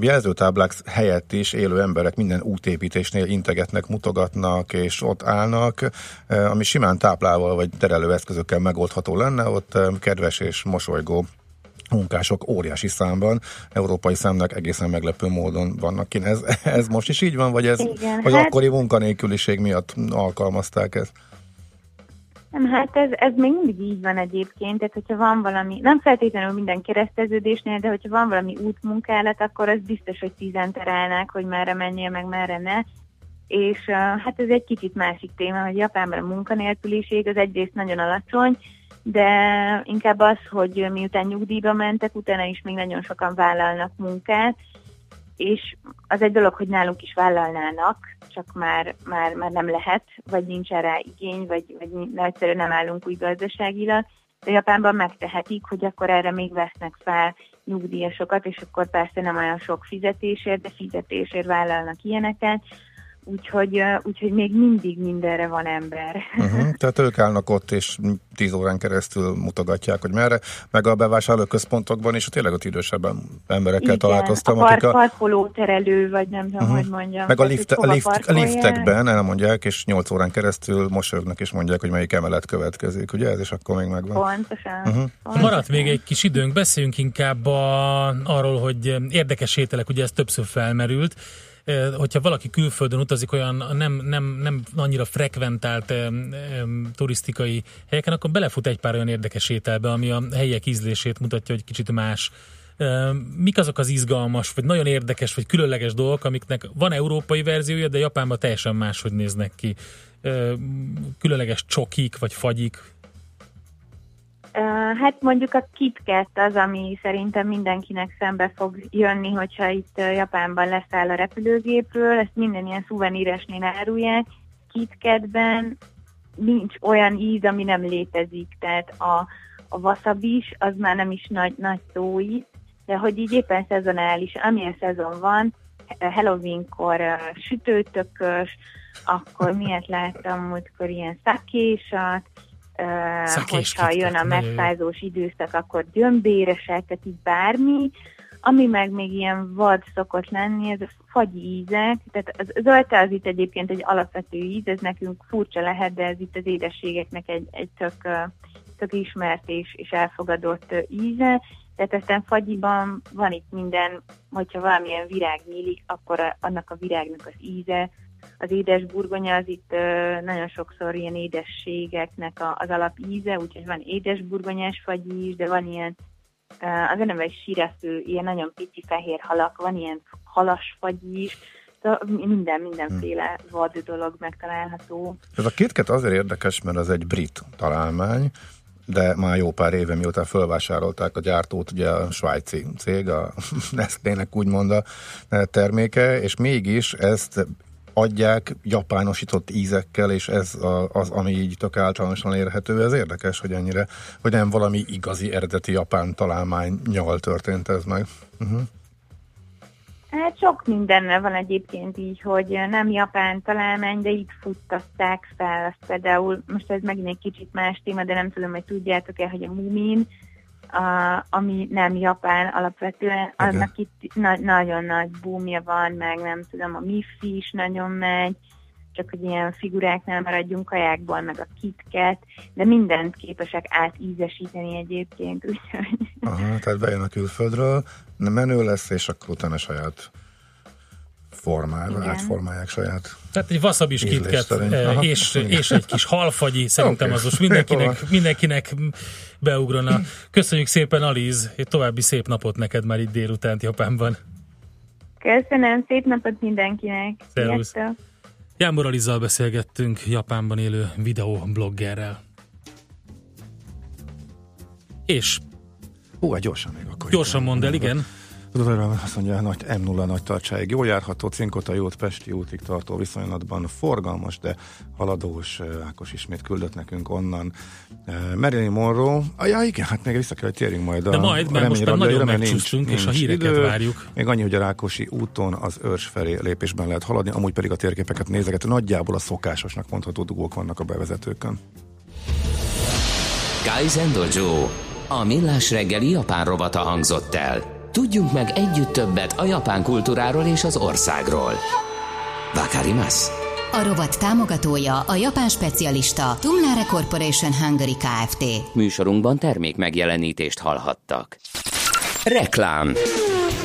jelzőtáblák helyett is élő emberek minden útépítésnél integetnek, mutogatnak, és ott állnak, ami simán táplával vagy terelő eszközökkel megoldható lenne, ott kedves és mosolygó munkások óriási számban, európai számnak egészen meglepő módon vannak ki. Ez, ez most is így van, vagy ez Igen, vagy hát- akkori munkanélküliség miatt alkalmazták ezt? Nem, hát ez, ez még mindig így van egyébként, tehát hogyha van valami, nem feltétlenül minden kereszteződésnél, de hogyha van valami útmunkálat, akkor az biztos, hogy tízen terelnek, hogy merre menjél, meg merre ne. És uh, hát ez egy kicsit másik téma, hogy Japánban a munkanélküliség az egyrészt nagyon alacsony, de inkább az, hogy miután nyugdíjba mentek, utána is még nagyon sokan vállalnak munkát, és az egy dolog, hogy nálunk is vállalnának, csak már, már, már nem lehet, vagy nincs erre igény, vagy, vagy egyszerűen nem állunk úgy gazdaságilag, de Japánban megtehetik, hogy akkor erre még vesznek fel nyugdíjasokat, és akkor persze nem olyan sok fizetésért, de fizetésért vállalnak ilyeneket, úgyhogy, úgyhogy még mindig mindenre van ember. Uh-huh. Tehát ők állnak ott, és tíz órán keresztül mutogatják, hogy merre, meg a bevásárlóközpontokban is tényleg ott idősebb emberekkel Igen, találkoztam. a park, akik a, parkoló terelő, vagy nem tudom, Mhm. hogy mondjam. meg a, lift, a, lift, a liftekben elmondják, és 8 órán keresztül mosolyognak, és mondják, hogy melyik emelet következik, ugye? Ez is akkor még megvan. Pontosan. Uh-huh. pontosan. Maradt még egy kis időnk, beszéljünk inkább a, arról, hogy érdekes ételek, ugye ez többször felmerült, hogyha valaki külföldön utazik olyan nem, nem, nem annyira frekventált turisztikai helyeken, akkor belefut egy pár olyan érdekes ételbe, ami a helyiek ízlését mutatja, hogy kicsit más. Mik azok az izgalmas, vagy nagyon érdekes, vagy különleges dolgok, amiknek van európai verziója, de Japánban teljesen máshogy néznek ki? Különleges csokik, vagy fagyik, hát mondjuk a KitKat az, ami szerintem mindenkinek szembe fog jönni, hogyha itt Japánban leszáll a repülőgépről, ezt minden ilyen szuveníresnél árulják. KitKatben nincs olyan íz, ami nem létezik, tehát a, a wasabi is, az már nem is nagy, nagy szóíz, de hogy így éppen szezonális, amilyen szezon van, Halloweenkor uh, sütőtökös, akkor miért láttam múltkor ilyen szakésat, Szakés hogyha jön a megfázós időszak, akkor gyömbéresek, tehát így bármi, ami meg még ilyen vad szokott lenni, ez a fagyi ízek, tehát az zöldte az itt egyébként egy alapvető íz, ez nekünk furcsa lehet, de ez itt az édességeknek egy, egy tök, tök ismert és, és elfogadott íze, tehát aztán fagyiban van itt minden, hogyha valamilyen virág nyílik, akkor a, annak a virágnak az íze, az édes burgonya az itt nagyon sokszor ilyen édességeknek az alapíze, úgyhogy van édes burgonyás fagy is, de van ilyen az a neve egy síresző, ilyen nagyon pici fehér halak, van ilyen halas fagy is, minden, mindenféle vad dolog megtalálható. Ez a KitKat azért érdekes, mert az egy brit találmány, de már jó pár éve, miután fölvásárolták a gyártót, ugye a svájci cég, a Nestlé-nek úgymond a terméke, és mégis ezt adják japánosított ízekkel, és ez a, az, ami így tök általánosan érhető, ez érdekes, hogy ennyire, hogy nem valami igazi eredeti japán találmánynyal történt ez meg. Uh-huh. Hát sok mindennel van egyébként így, hogy nem japán találmány, de itt futtatták fel. Azt például, most ez megint egy kicsit más téma, de nem tudom, hogy tudjátok-e, hogy a Mumin, a, ami nem japán alapvetően, Igen. annak itt na- nagyon nagy boomja van, meg nem tudom, a Miffy is nagyon megy, csak hogy ilyen figuráknál maradjunk kajákból, meg a KitKat, de mindent képesek átízesíteni egyébként, úgyhogy Aha, tehát bejön a külföldről, menő lesz, és akkor utána saját formálva, Igen. átformálják saját. Tehát egy wasabi kitket szerint. eh, Aha. és, és egy kis halfagyi, szerintem Oké. az most mindenkinek, van. mindenkinek beugrana. Köszönjük szépen, Aliz, egy további szép napot neked már itt délután Japánban. köszönöm, szép napot mindenkinek! Szervusz. Jámbor Alizzal beszélgettünk, Japánban élő videobloggerrel. És Hú, hát gyorsan még akkor. gyorsan mondd el, igen. Azt mondja, nagy M0 nagy tartsáig jó járható, Cinkota jót Pesti útig tartó viszonylatban forgalmas, de haladós eh, Ákos ismét küldött nekünk onnan. Eh, Marilyn Monroe, ah, ja igen, hát még vissza kell, hogy térjünk majd a De majd, mert a most már nagyon mert megcsúsztunk, és a híreket várjuk. Még annyi, hogy a Rákosi úton az őrs felé lépésben lehet haladni, amúgy pedig a térképeket nézegető nagyjából a szokásosnak mondható dugók vannak a bevezetőkön. Kaizen Dojo, a millás reggeli japán rovata hangzott el. Tudjunk meg együtt többet a japán kultúráról és az országról. Vakarimasu. A rovat támogatója a japán specialista Tumlare Corporation Hungary Kft. Műsorunkban termék megjelenítést hallhattak. Reklám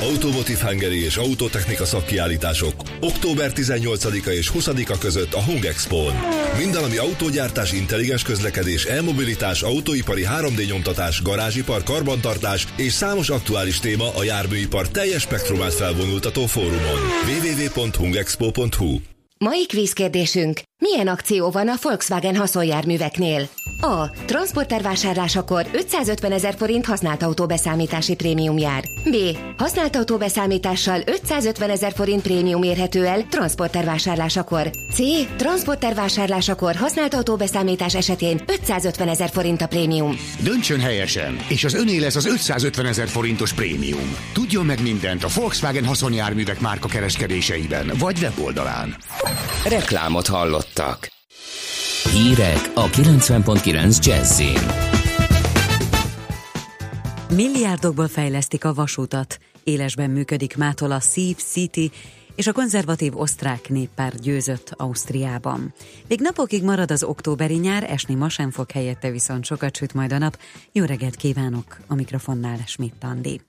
Automotive Hungary és Autotechnika szakkiállítások október 18-a és 20-a között a Hung Expo-n. Minden, ami autógyártás, intelligens közlekedés, e-mobilitás, autóipari 3D nyomtatás, garázsipar, karbantartás és számos aktuális téma a járműipar teljes spektrumát felvonultató fórumon. www.hungexpo.hu Mai kvízkérdésünk. Milyen akció van a Volkswagen haszonjárműveknél? A. Transporter vásárlásakor 550 ezer forint használt autóbeszállítási prémium jár. B. Használt autóbeszállítással 550 ezer forint prémium érhető el transporter vásárlásakor. C. Transporter vásárlásakor használt autóbeszállítás esetén 550 ezer forint a prémium. Döntsön helyesen, és az öné lesz az 550 ezer forintos prémium. Tudjon meg mindent a Volkswagen haszonjárművek márka kereskedéseiben, vagy weboldalán. Reklámot hallottak. Hírek a 90.9 Jazzin. Milliárdokból fejlesztik a vasútat. Élesben működik mától a Sea City, és a konzervatív osztrák néppárt győzött Ausztriában. Még napokig marad az októberi nyár, esni ma sem fog helyette, viszont sokat süt majd a nap. Jó reggelt kívánok! A mikrofonnál Schmidt Andi.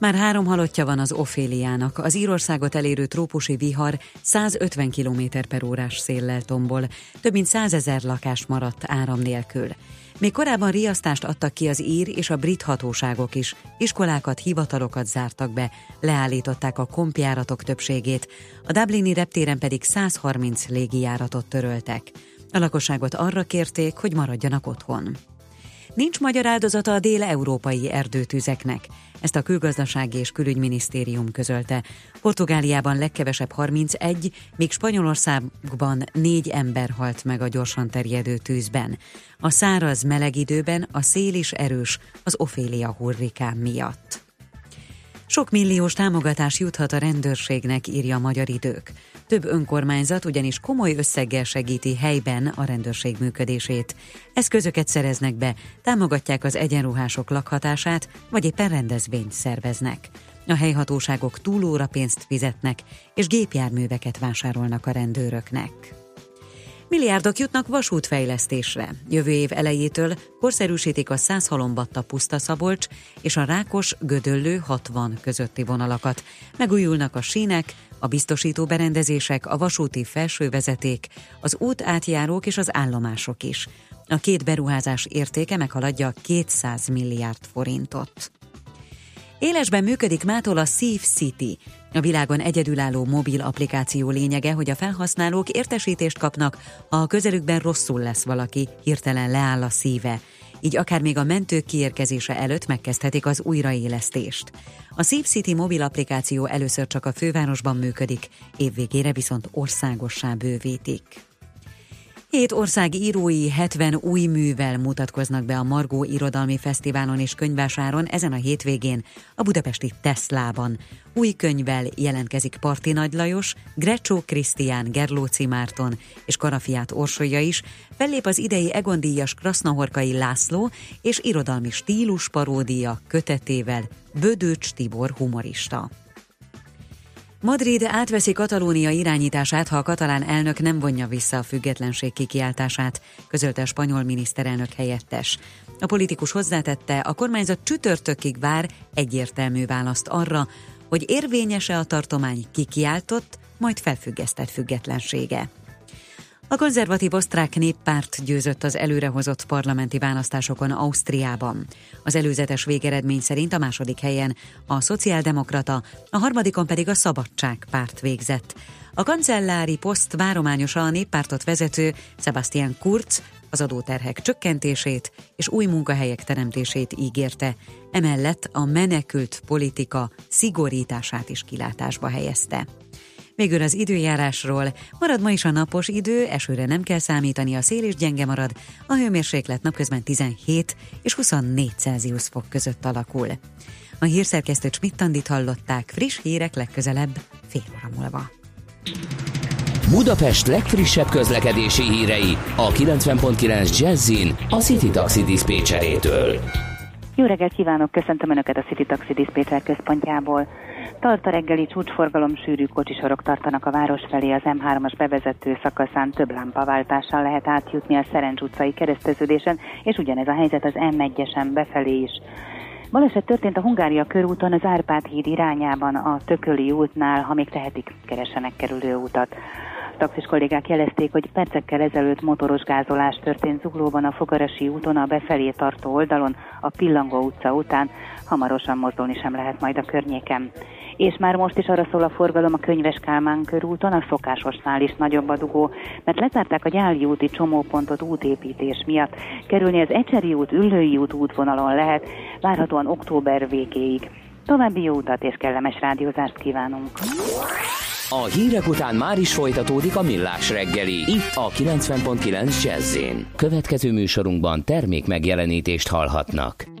Már három halottja van az Oféliának. Az Írországot elérő trópusi vihar 150 km per órás széllel tombol. Több mint 100 ezer lakás maradt áram nélkül. Még korábban riasztást adtak ki az ír és a brit hatóságok is. Iskolákat, hivatalokat zártak be, leállították a kompjáratok többségét, a Dublini reptéren pedig 130 légijáratot töröltek. A lakosságot arra kérték, hogy maradjanak otthon. Nincs magyar áldozata a dél-európai erdőtüzeknek. Ezt a külgazdasági és külügyminisztérium közölte. Portugáliában legkevesebb 31, míg Spanyolországban négy ember halt meg a gyorsan terjedő tűzben. A száraz meleg időben a szél is erős az Ofélia hurrikán miatt. Sok milliós támogatás juthat a rendőrségnek, írja Magyar Idők. Több önkormányzat ugyanis komoly összeggel segíti helyben a rendőrség működését. Eszközöket szereznek be, támogatják az egyenruhások lakhatását, vagy éppen rendezvényt szerveznek. A helyhatóságok túlóra pénzt fizetnek, és gépjárműveket vásárolnak a rendőröknek. Milliárdok jutnak vasútfejlesztésre. Jövő év elejétől korszerűsítik a Százhalombatta Puszta Szabolcs és a Rákos Gödöllő 60 közötti vonalakat. Megújulnak a sínek, a biztosító berendezések, a vasúti felsővezeték, az út átjárók és az állomások is. A két beruházás értéke meghaladja 200 milliárd forintot. Élesben működik mától a Safe City, a világon egyedülálló mobil applikáció lényege, hogy a felhasználók értesítést kapnak, ha a közelükben rosszul lesz valaki, hirtelen leáll a szíve. Így akár még a mentők kiérkezése előtt megkezdhetik az újraélesztést. A Safe City mobil applikáció először csak a fővárosban működik, évvégére viszont országossá bővítik. Hét ország írói 70 új művel mutatkoznak be a Margó Irodalmi Fesztiválon és Könyvásáron ezen a hétvégén a budapesti Teslában. Új könyvvel jelentkezik Parti Nagy Lajos, Grecsó Krisztián, Gerlóci Márton és Karafiát Orsolya is, fellép az idei Egondíjas Krasznahorkai László és irodalmi stílus paródia kötetével Bödöcs Tibor humorista. Madrid átveszi Katalónia irányítását, ha a katalán elnök nem vonja vissza a függetlenség kikiáltását, közölte a spanyol miniszterelnök helyettes. A politikus hozzátette, a kormányzat csütörtökig vár egyértelmű választ arra, hogy érvényese a tartomány kikiáltott, majd felfüggesztett függetlensége. A konzervatív osztrák néppárt győzött az előrehozott parlamenti választásokon Ausztriában. Az előzetes végeredmény szerint a második helyen a szociáldemokrata, a harmadikon pedig a szabadságpárt végzett. A kancellári poszt várományosa a néppártot vezető Sebastian Kurz az adóterhek csökkentését és új munkahelyek teremtését ígérte, emellett a menekült politika szigorítását is kilátásba helyezte. Végül az időjárásról. Marad ma is a napos idő, esőre nem kell számítani, a szél is gyenge marad, a hőmérséklet napközben 17 és 24 Celsius fok között alakul. A hírszerkesztő Csmittandit hallották, friss hírek legközelebb fél óra múlva. Budapest legfrissebb közlekedési hírei a 90.9 Jazzin a City Taxi Dispécsejétől. Jó reggelt kívánok, köszöntöm Önöket a City Taxi Dispatcher központjából. Tart a reggeli csúcsforgalom, sűrű kocsisorok tartanak a város felé az M3-as bevezető szakaszán több lámpaváltással lehet átjutni a Szerencs utcai kereszteződésen, és ugyanez a helyzet az M1-esen befelé is. Baleset történt a Hungária körúton az Árpád híd irányában a Tököli útnál, ha még tehetik, keresenek kerülő utat taxis kollégák jelezték, hogy percekkel ezelőtt motoros gázolás történt Zuglóban a Fogarasi úton a befelé tartó oldalon, a Pillangó utca után. Hamarosan mozdulni sem lehet majd a környéken. És már most is arra szól a forgalom a Könyves Kálmán körúton, a szokásosnál is nagyobb a dugó, mert lezárták a Gyáli úti csomópontot útépítés miatt. Kerülni az Ecseri út, Üllői út útvonalon lehet, várhatóan október végéig. További jó utat és kellemes rádiózást kívánunk! A hírek után már is folytatódik a millás reggeli. Itt a 90.9 jazz Következő műsorunkban termék megjelenítést hallhatnak.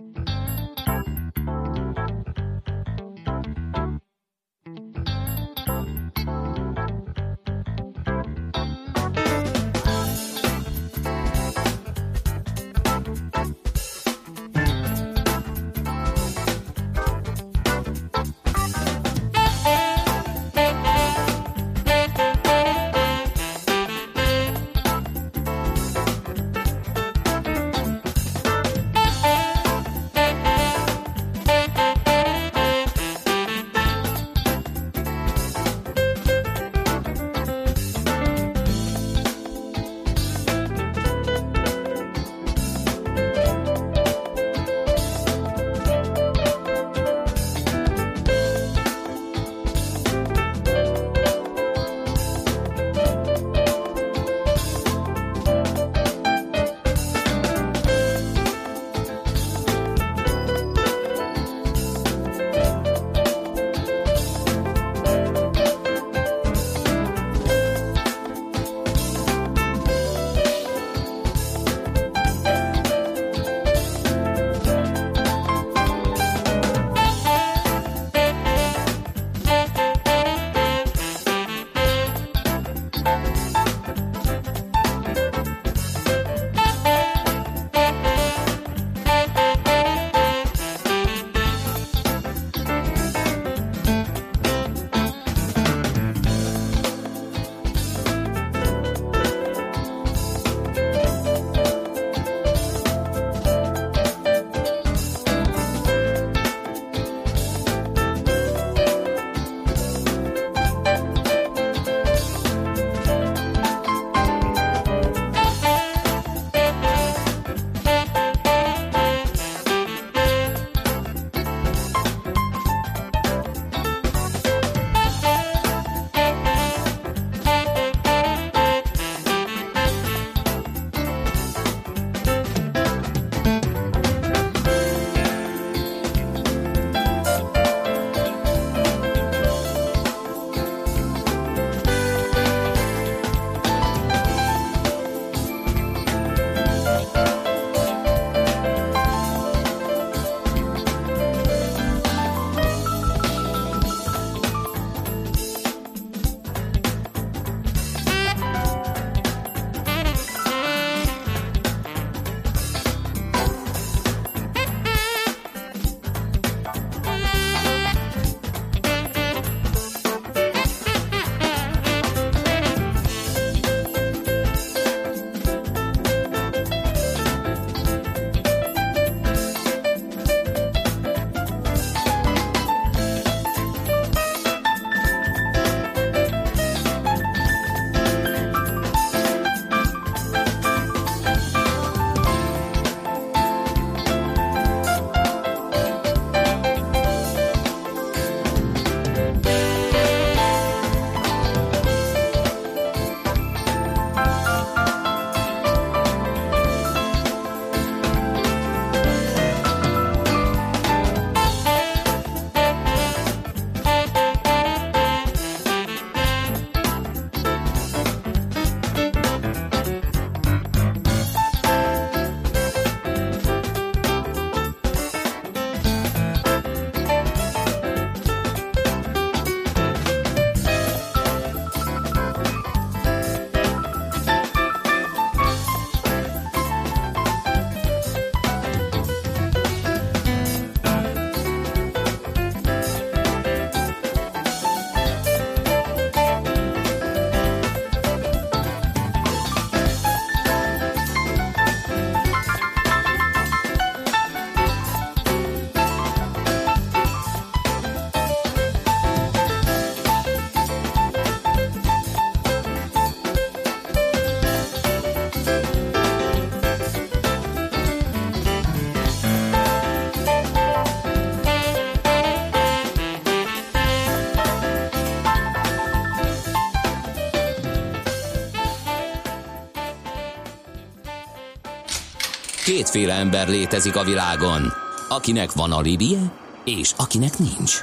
Kétféle ember létezik a világon, akinek van alibije, és akinek nincs.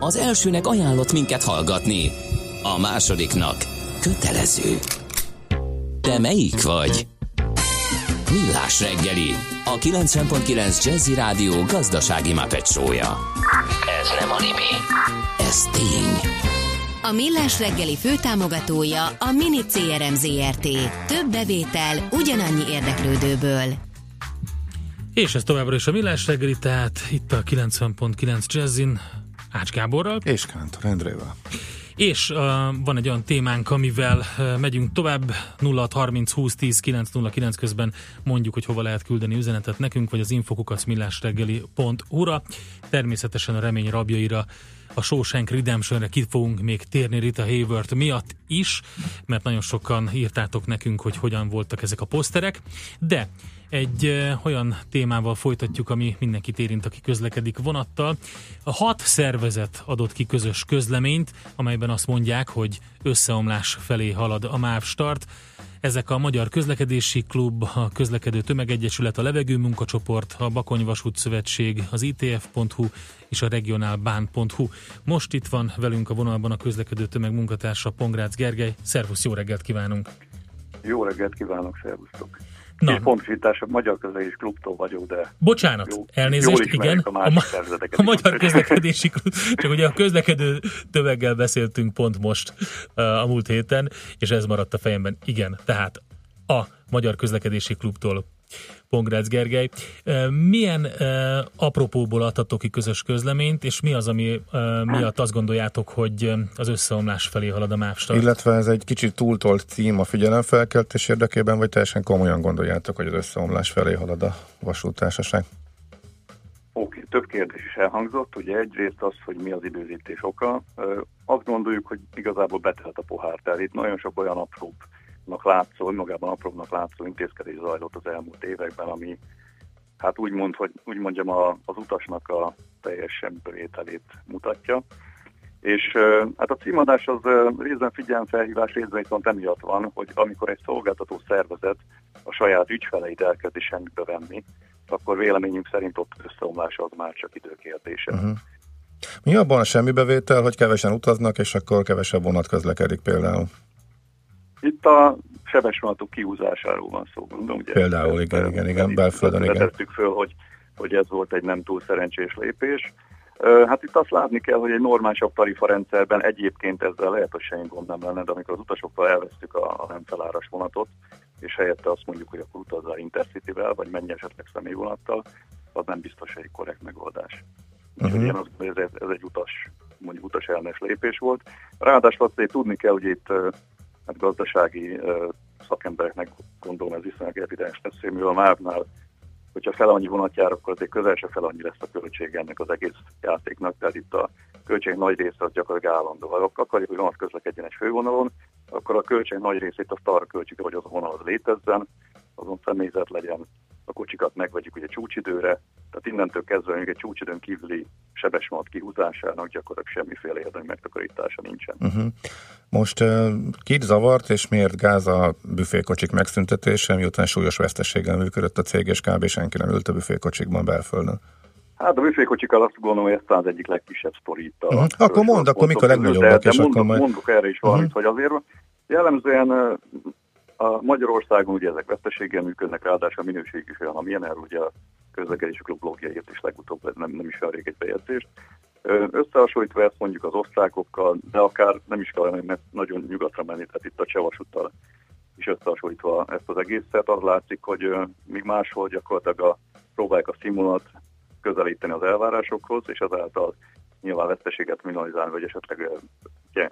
Az elsőnek ajánlott minket hallgatni, a másodiknak kötelező. Te melyik vagy? Millás reggeli, a 90.9 Jazzy Rádió gazdasági mapetsója. Ez nem animi, ez tény. A Millás reggeli főtámogatója a Mini CRM Zrt. Több bevétel ugyanannyi érdeklődőből. És ez továbbra is a Millás reggeli, tehát itt a 90.9 Jazzin Ács Gáborral. És Kántor Endrével. És uh, van egy olyan témánk, amivel uh, megyünk tovább, 0 30 20 10 909 közben mondjuk, hogy hova lehet küldeni üzenetet nekünk, vagy az infokukacmillásreggeli.hu-ra. Természetesen a remény rabjaira a Shawshank Redemptionre ki fogunk még térni Rita Hayworth miatt is, mert nagyon sokan írtátok nekünk, hogy hogyan voltak ezek a poszterek, de egy olyan témával folytatjuk, ami mindenkit érint, aki közlekedik vonattal. A hat szervezet adott ki közös közleményt, amelyben azt mondják, hogy összeomlás felé halad a MÁV start. Ezek a Magyar Közlekedési Klub, a Közlekedő Tömegegyesület, a Levegő Munkacsoport, a Bakony Vasút Szövetség, az ITF.hu és a regionálbán.hu. Most itt van velünk a vonalban a Közlekedő Tömeg munkatársa Pongrácz Gergely. Szervusz, jó reggelt kívánunk! Jó reggelt kívánok, szervusztok! Na. A Magyar Közlekedési Klubtól vagyok, de... Bocsánat, jó, elnézést, jól igen. A, ma- a. Magyar Közlekedési Klub, csak ugye a közlekedő tömeggel beszéltünk pont most uh, a múlt héten, és ez maradt a fejemben. Igen, tehát a Magyar Közlekedési Klubtól Pongrácz Gergely. Milyen apropóból adtatok ki közös közleményt, és mi az, ami miatt azt gondoljátok, hogy az összeomlás felé halad a MÁV start? Illetve ez egy kicsit túltolt cím a figyelemfelkeltés érdekében, vagy teljesen komolyan gondoljátok, hogy az összeomlás felé halad a vasútársaság? Oké, több kérdés is elhangzott. Ugye egyrészt az, hogy mi az időzítés oka. Azt gondoljuk, hogy igazából betelt a pohár. Tehát itt nagyon sok olyan apróbbnak látszó, magában apróbbnak látszó intézkedés zajlott az elmúlt években, ami hát úgy, mond, hogy, úgy mondjam a, az utasnak a teljes semmibevételét mutatja. És hát a címadás az részben figyelemfelhívás, részben viszont emiatt van, hogy amikor egy szolgáltató szervezet a saját ügyfeleit elkezdi semmibe venni, akkor véleményünk szerint ott összeomlása az már csak időkérdése. Uh-huh. Mi abban a semmi bevétel, hogy kevesen utaznak, és akkor kevesebb vonat közlekedik például? Itt a sebesvonatok kihúzásáról van szó, gondolom. Ugye Például, igen, igen, igen, belföldön, igen. Vetettük föl, hogy, hogy ez volt egy nem túl szerencsés lépés. Hát itt azt látni kell, hogy egy normálisabb tarifarendszerben egyébként ezzel lehet, hogy semmi gond nem lenne, de amikor az utasoktól elvesztük a, a nem feláras vonatot, és helyette azt mondjuk, hogy akkor utazzál Intercity-vel, vagy menj esetleg személyvonattal, az nem biztos egy korrekt megoldás. Uh-huh. Én azt ez, ez egy utas, mondjuk utas ellenes lépés volt. Ráadásul azt tudni kell, hogy itt hát gazdasági szakembereknek gondolom ez viszonylag evidens hogy mivel a mávnál, hogyha fel annyi vonat jár, akkor azért közel se fel annyi lesz a költség ennek az egész játéknak, tehát itt a költség nagy része az gyakorlatilag állandó. Ha akarjuk, hogy vonat közlekedjen egy fővonalon, akkor a költség nagy részét azt arra költjük, hogy az a vonal az létezzen, azon személyzet legyen, a kocsikat megvegyük ugye csúcsidőre, tehát innentől kezdve még egy csúcsidőn kívüli sebesvonat kihúzásának gyakorlatilag semmiféle érdemi megtakarítása nincsen. Uh-huh. Most uh, kit zavart, és miért gáz a büfékocsik megszüntetése, miután súlyos veszteséggel működött a cég, és kb. senki nem ült a büfékocsikban belföldön? Hát a büfékocsikkal azt gondolom, hogy ez az egyik legkisebb sztori Uh-huh. Akkor mondd, akkor mik a legnagyobbak, de, de és mondok, akkor majd... mondok erre is valamit, Mhm. hogy azért jellemzően a Magyarországon ugye ezek veszteséggel működnek, ráadásul a minőség is olyan, amilyen erről ugye a közlekedési klub blogja írt is legutóbb, nem, nem is olyan rég egy bejegyzést. Összehasonlítva ezt mondjuk az osztrákokkal, de akár nem is kell mert nagyon nyugatra menni, tehát itt a csevasúttal is összehasonlítva ezt az egészet, az látszik, hogy míg máshol gyakorlatilag a, próbálják a színvonalat közelíteni az elvárásokhoz, és ezáltal nyilván veszteséget minimalizálni, vagy esetleg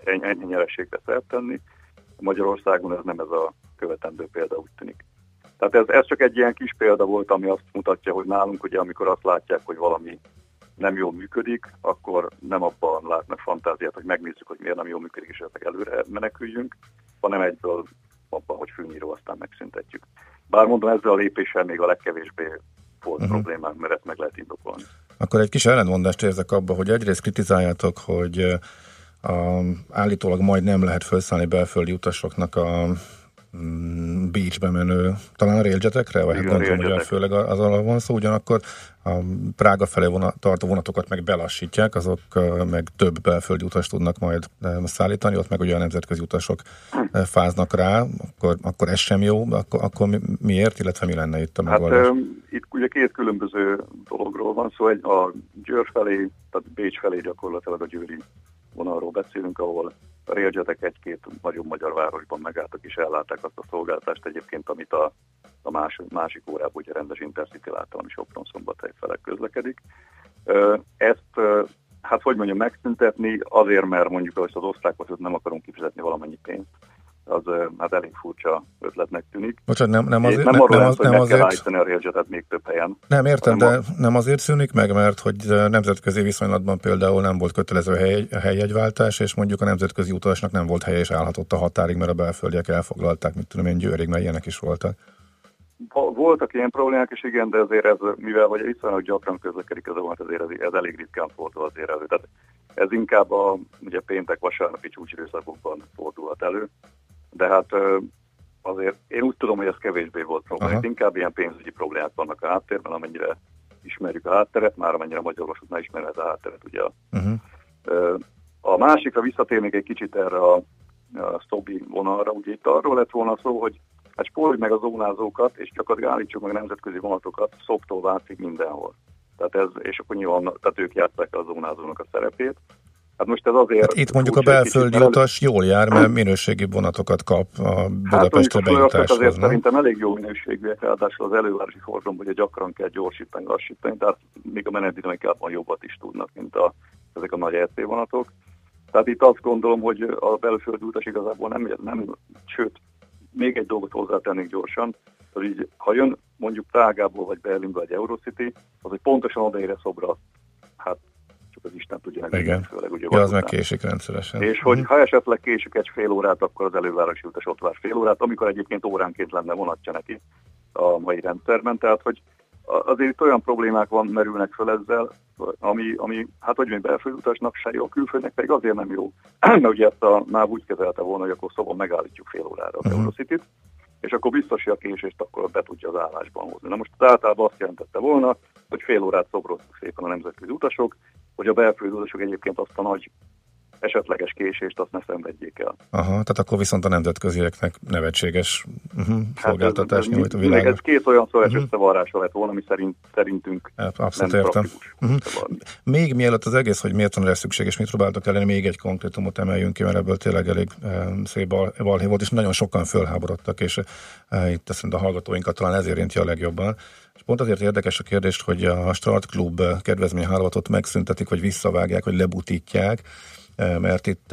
ennyi nyerességre szert tenni. Magyarországon ez nem ez a követendő példa, úgy tűnik. Tehát ez, ez csak egy ilyen kis példa volt, ami azt mutatja, hogy nálunk ugye, amikor azt látják, hogy valami nem jól működik, akkor nem abban látnak fantáziát, hogy megnézzük, hogy miért nem jól működik, és esetleg előre meneküljünk, hanem egyből abban, hogy fűnyíró, aztán megszüntetjük. Bár mondom, ezzel a lépéssel még a legkevésbé volt uh-huh. problémák, mert ezt meg lehet indokolni. Akkor egy kis ellentmondást érzek abba, hogy egyrészt kritizáljátok, hogy állítólag majd nem lehet felszállni belföldi utasoknak a mm, beachbe menő, talán a railjetekre, vagy hát gondolom, hogy főleg az alap van szó, ugyanakkor a Prága felé vonat, tartó vonatokat meg belassítják, azok meg több belföldi utast tudnak majd szállítani, ott meg ugye a nemzetközi utasok fáznak rá, akkor, akkor ez sem jó, akkor, akkor miért, illetve mi lenne itt a hát, megoldás? Hát itt ugye két különböző dologról van szó, egy a Győr felé, tehát Bécs felé gyakorlatilag a győri vonalról beszélünk, ahol a railjetek egy-két nagyobb magyar városban megálltak és ellátták azt a szolgáltást egyébként, amit a, a más, másik órában ugye rendes Intercity látta, ami Sopron szombathely felek közlekedik. Ezt, hát hogy mondjam, megszüntetni azért, mert mondjuk az osztályokhoz nem akarunk kifizetni valamennyi pénzt, az hát elég furcsa ötletnek tűnik. Bocsánat, nem, nem, azért, nem, nem, az, nem azért... Kell a railjetet még több helyen. Nem, értem, de a... nem azért szűnik meg, mert hogy nemzetközi viszonylatban például nem volt kötelező hely, helyjegyváltás, és mondjuk a nemzetközi utasnak nem volt hely, és állhatott a határig, mert a belföldiek elfoglalták, mit tudom én, Győrig, mert ilyenek is voltak. Voltak ilyen problémák is, igen, de azért ez, mivel hogy viszonylag gyakran közlekedik ez a vonat, ezért ez, ez elég ritkán fordul azért elő. Tehát ez inkább a ugye péntek, vasárnapi csúcsidőszakokban fordulhat elő de hát azért én úgy tudom, hogy ez kevésbé volt probléma. Inkább ilyen pénzügyi problémák vannak a háttérben, amennyire ismerjük a hátteret, már amennyire a magyar vasútnál ismerhet a hátteret. Ugye. Uh-huh. A másikra visszatérnék egy kicsit erre a, a Stobi vonalra, ugye itt arról lett volna szó, hogy hát spóroljuk meg a zónázókat, és csak állítsuk meg a nemzetközi vonatokat szoptól váltszik mindenhol. Tehát ez, és akkor nyilván, tehát ők játszák a zónázónak a szerepét. Hát most ez azért... Hát itt mondjuk a belföldi utas jól jár, mert minőségi vonatokat kap a Budapestre hát bejutáshoz. azért nem? szerintem elég jó minőségűek, ráadásul az elővárosi forgalom, hogy gyakran kell gyorsítani, lassítani, tehát még a menetdinamikában jobbat is tudnak, mint a, ezek a nagy RT vonatok. Tehát itt azt gondolom, hogy a belföldi utas igazából nem, nem sőt, még egy dolgot hozzátennék gyorsan, hogy így, ha jön mondjuk Prágából, vagy Berlinből, vagy Eurocity, az hogy pontosan odaére szobra, hát az Isten tudja meg. Igen. Főleg, ugye ja, az meg késik rendszeresen. És hogy uh-huh. ha esetleg késik egy fél órát, akkor az elővárosi utas ott vár fél órát, amikor egyébként óránként lenne vonatja neki a mai rendszerben. Tehát, hogy azért itt olyan problémák van, merülnek föl ezzel, ami, ami hát hogy mondjuk belföldi utasnak se jó, külföldnek pedig azért nem jó. Mert ugye ezt a NÁV úgy kezelte volna, hogy akkor szóval megállítjuk fél órára a uh-huh. És akkor biztosi a késést akkor be tudja az állásban hozni. Na most általában azt jelentette volna, hogy fél órát szobroztuk szépen a nemzetközi utasok, hogy a belföldi utasok egyébként azt a nagy esetleges késést azt ne szenvedjék el. Aha, tehát akkor viszont a nemzetközieknek nevetséges uh-huh, szolgáltatás hát nyújt a világ. Ez két olyan szó uh-huh. összevarrása lett volna, ami szerint, szerintünk hát, Abszolút nem értem. Uh-huh. Még mielőtt az egész, hogy miért van erre szükség, és mit próbáltak elérni, még egy konkrétumot emeljünk ki, mert ebből tényleg elég um, szép balhé volt, és nagyon sokan fölháborodtak, és uh, itt azt a hallgatóinkat talán ezért érinti a legjobban. És pont azért érdekes a kérdés, hogy a Start Club kedvezményhálózatot megszüntetik, vagy visszavágják, vagy lebutítják, mert itt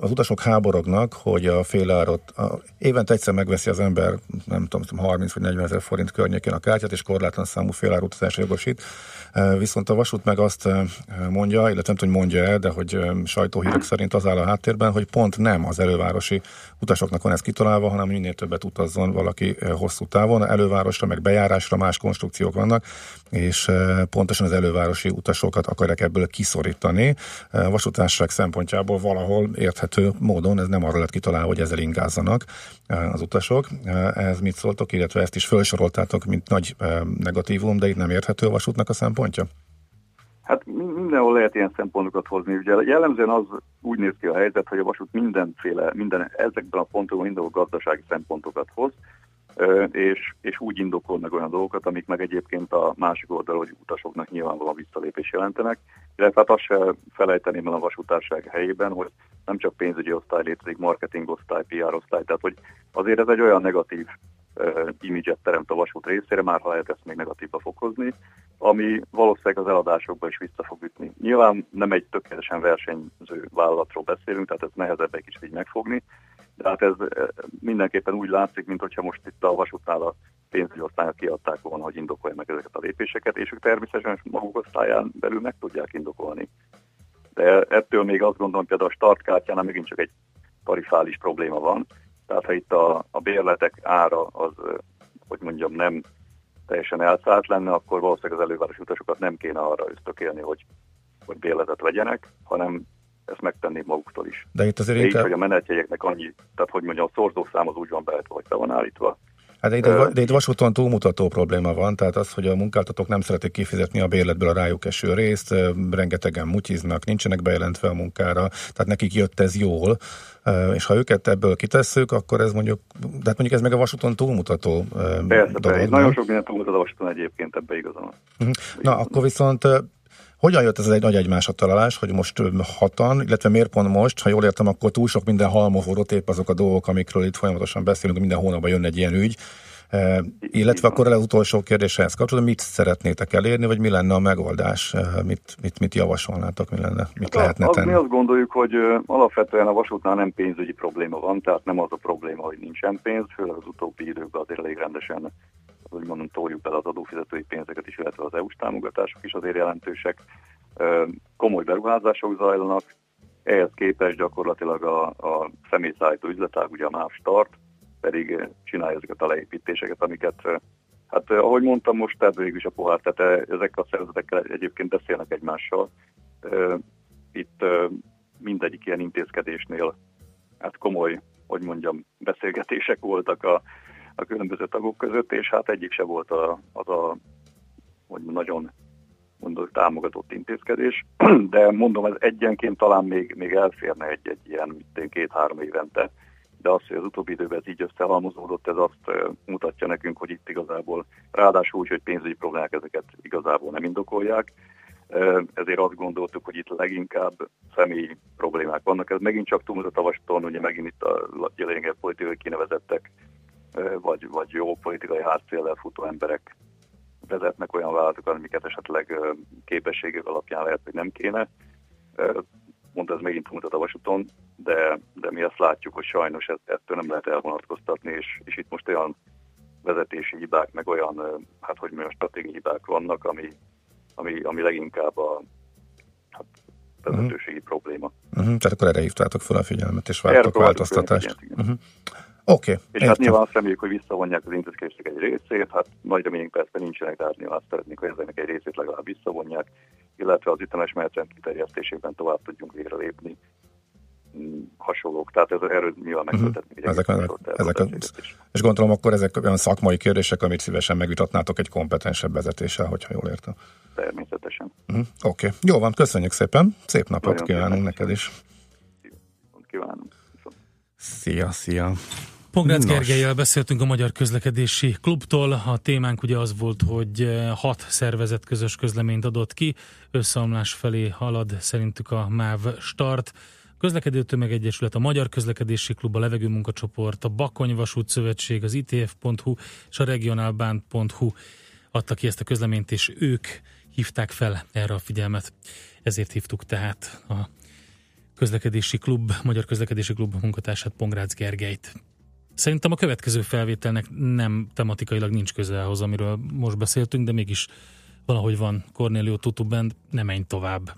az utasok háborognak, hogy a félárat, a, évente egyszer megveszi az ember, nem tudom, 30 vagy 40 ezer forint környékén a kártyát, és korlátlan számú utazásra jogosít. Viszont a vasút meg azt mondja, illetve nem tudom, hogy mondja el, de hogy sajtóhírek szerint az áll a háttérben, hogy pont nem az elővárosi utasoknak van ez kitalálva, hanem minél többet utazzon valaki hosszú távon. Elővárosra, meg bejárásra más konstrukciók vannak, és pontosan az elővárosi utasokat akarják ebből kiszorítani. A vasútárság szempontjából valahol érthető módon, ez nem arra lett kitalálva, hogy ezzel ingázzanak az utasok. Ez mit szóltok, illetve ezt is felsoroltátok, mint nagy negatívum, de itt nem érthető a vasútnak a szempontja? Hát mindenhol lehet ilyen szempontokat hozni. Ugye jellemzően az úgy néz ki a helyzet, hogy a vasút mindenféle, minden, ezekben a pontokban mindenhol gazdasági szempontokat hoz, és, és úgy indokol meg olyan dolgokat, amik meg egyébként a másik oldal, hogy utasoknak nyilvánvalóan visszalépés jelentenek. Illetve hát azt se felejteném el a vasutárság helyében, hogy nem csak pénzügyi osztály létezik, marketing osztály, PR osztály, tehát hogy azért ez egy olyan negatív uh, imidzset teremt a vasút részére, már ha lehet ezt még negatívba fokozni, ami valószínűleg az eladásokba is vissza fog ütni. Nyilván nem egy tökéletesen versenyző vállalatról beszélünk, tehát ez nehezebb egy kicsit így megfogni, tehát ez eh, mindenképpen úgy látszik, mint hogyha most itt a vasútnál a pénzügyi kiadták volna, hogy indokolja meg ezeket a lépéseket, és ők természetesen maguk osztályán belül meg tudják indokolni. De ettől még azt gondolom, hogy például a startkártyánál megint csak egy tarifális probléma van. Tehát ha itt a, a bérletek ára az, eh, hogy mondjam, nem teljesen elszállt lenne, akkor valószínűleg az elővárosi utasokat nem kéne arra ösztökélni, hogy, hogy bérletet vegyenek, hanem ezt megtenném maguktól is. De itt azért Így, inkább... hogy a menetjegyeknek annyi, tehát hogy mondjam, a szorzószám az úgy van beállítva, hogy be van állítva. Hát de itt, egy, de itt vasúton túlmutató probléma van, tehát az, hogy a munkáltatók nem szeretik kifizetni a bérletből a rájuk eső részt, rengetegen mutyiznak, nincsenek bejelentve a munkára, tehát nekik jött ez jól, és ha őket ebből kitesszük, akkor ez mondjuk, de hát mondjuk ez meg a vasúton túlmutató Persze, dolog, persze. nagyon sok minden túlmutat a vasúton egyébként, ebbe igazán. Uh-huh. Na, akkor viszont hogyan jött ez egy nagy egymásra találás, hogy most hatan, illetve miért pont most, ha jól értem, akkor túl sok minden halmozódott épp azok a dolgok, amikről itt folyamatosan beszélünk, minden hónapban jön egy ilyen ügy. E, illetve akkor az utolsó kérdéshez kapcsolatban, mit szeretnétek elérni, vagy mi lenne a megoldás, mit, mit, mit javasolnátok, mi lenne, mit hát lehetne az, tenni? Mi azt gondoljuk, hogy alapvetően a vasútnál nem pénzügyi probléma van, tehát nem az a probléma, hogy nincsen pénz, főleg az utóbbi időkben azért elég rendesen hogy mondom, toljuk bele az adófizetői pénzeket is, illetve az EU-s támogatások is azért jelentősek. Komoly beruházások zajlanak, ehhez képest gyakorlatilag a, a személyszállító üzletág, ugye a MÁV Start, pedig csinálja ezeket a leépítéseket, amiket, hát ahogy mondtam, most végül is a pohár, tehát ezek a szervezetekkel egyébként beszélnek egymással. Itt mindegyik ilyen intézkedésnél hát komoly, hogy mondjam, beszélgetések voltak a, a különböző tagok között, és hát egyik se volt a, az a hogy nagyon mondok, támogatott intézkedés, de mondom, ez egyenként talán még, még elférne egy-egy ilyen két-három évente, de az, hogy az utóbbi időben ez így összehalmozódott, ez azt mutatja nekünk, hogy itt igazából, ráadásul úgy, hogy pénzügyi problémák ezeket igazából nem indokolják, ezért azt gondoltuk, hogy itt leginkább személyi problémák vannak. Ez megint csak túlmutat a vaston, ugye megint itt a lényeg politikai kinevezettek vagy, vagy jó politikai hátszéllel futó emberek vezetnek olyan vállalatokat, amiket esetleg képességek alapján lehet, hogy nem kéne. Mondta, ez megint mutat a vasúton, de, de mi azt látjuk, hogy sajnos ettől nem lehet elvonatkoztatni, és, és itt most olyan vezetési hibák, meg olyan, hát hogy a stratégiai hibák vannak, ami, ami, ami leginkább a hát, vezetőségi uh-huh. probléma. Uh-huh. Tehát akkor erre hívtátok fel a figyelmet, és vártok változtatást. Uh-huh. Oké. Okay, és hát nyilván azt reméljük, hogy visszavonják az intézkedések egy részét, hát nagy reményünk persze nincsenek, de hát nyilván azt szeretnénk, hogy ezeknek egy részét legalább visszavonják, illetve az ütemes menetrend kiterjesztésében tovább tudjunk végre lépni mm, hasonlók. Tehát ez, erről nyilván mhm. megtöltetni. Uh-huh. Ezek, ezek, ezek a, és gondolom akkor ezek olyan szakmai kérdések, amit szívesen megvitatnátok egy kompetensebb vezetéssel, hogyha jól értem. Természetesen. Uh-huh. Oké. Okay. Jó van, köszönjük szépen. Szép napot Nagyon kívánunk neked is. Kívánom. Szia, szia. Pongrácz Gergelyel beszéltünk a Magyar Közlekedési Klubtól. A témánk ugye az volt, hogy eh, hat szervezet közös közleményt adott ki. Összeomlás felé halad szerintük a MÁV Start. Közlekedő Tömegegyesület, a Magyar Közlekedési Klub, a Levegő Munkacsoport, a Bakony Vasút Szövetség, az ITF.hu és a regionalbán.hu adta ki ezt a közleményt, és ők hívták fel erre a figyelmet. Ezért hívtuk tehát a közlekedési klub, Magyar Közlekedési Klub munkatársát Pongrácz Gergelyt. Szerintem a következő felvételnek nem tematikailag nincs köze ahhoz, amiről most beszéltünk, de mégis valahogy van Cornelio Tutu Band, ne menj tovább.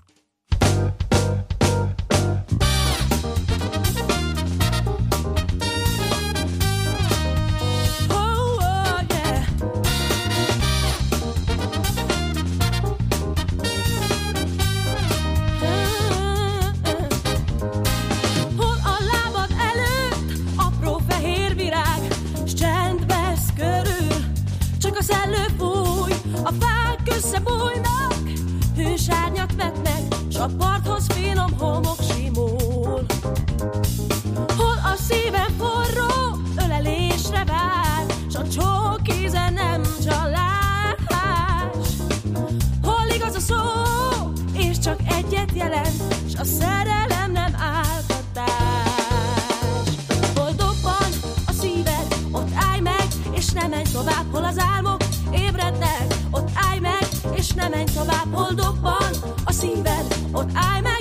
A parthoz finom homok simul. Hol a szívem forró, ölelésre vár, s a csók íze nem csalás. Hol igaz a szó, és csak egyet jelent, s a szerelem nem áltatás. Hol a szíved, ott állj meg, és ne menj tovább, hol az álmok ébrednek, ott állj meg, és ne menj tovább, hol dobban a szíved, ott állj meg,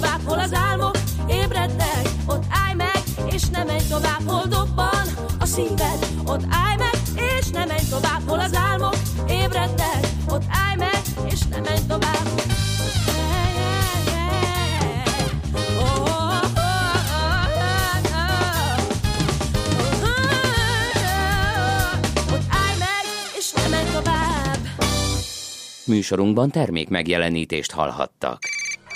tovább, hol az álmok ébrednek, ott állj meg, és ne menj tovább, hol dobban a szíved, ott állj meg, és ne menj tovább, hol az álmok ébrednek, ott állj meg, és ne menj tovább. Oh, oh, oh, oh. Ott állj meg, és ne menj tovább. Műsorunkban termék megjelenítést hallhattak.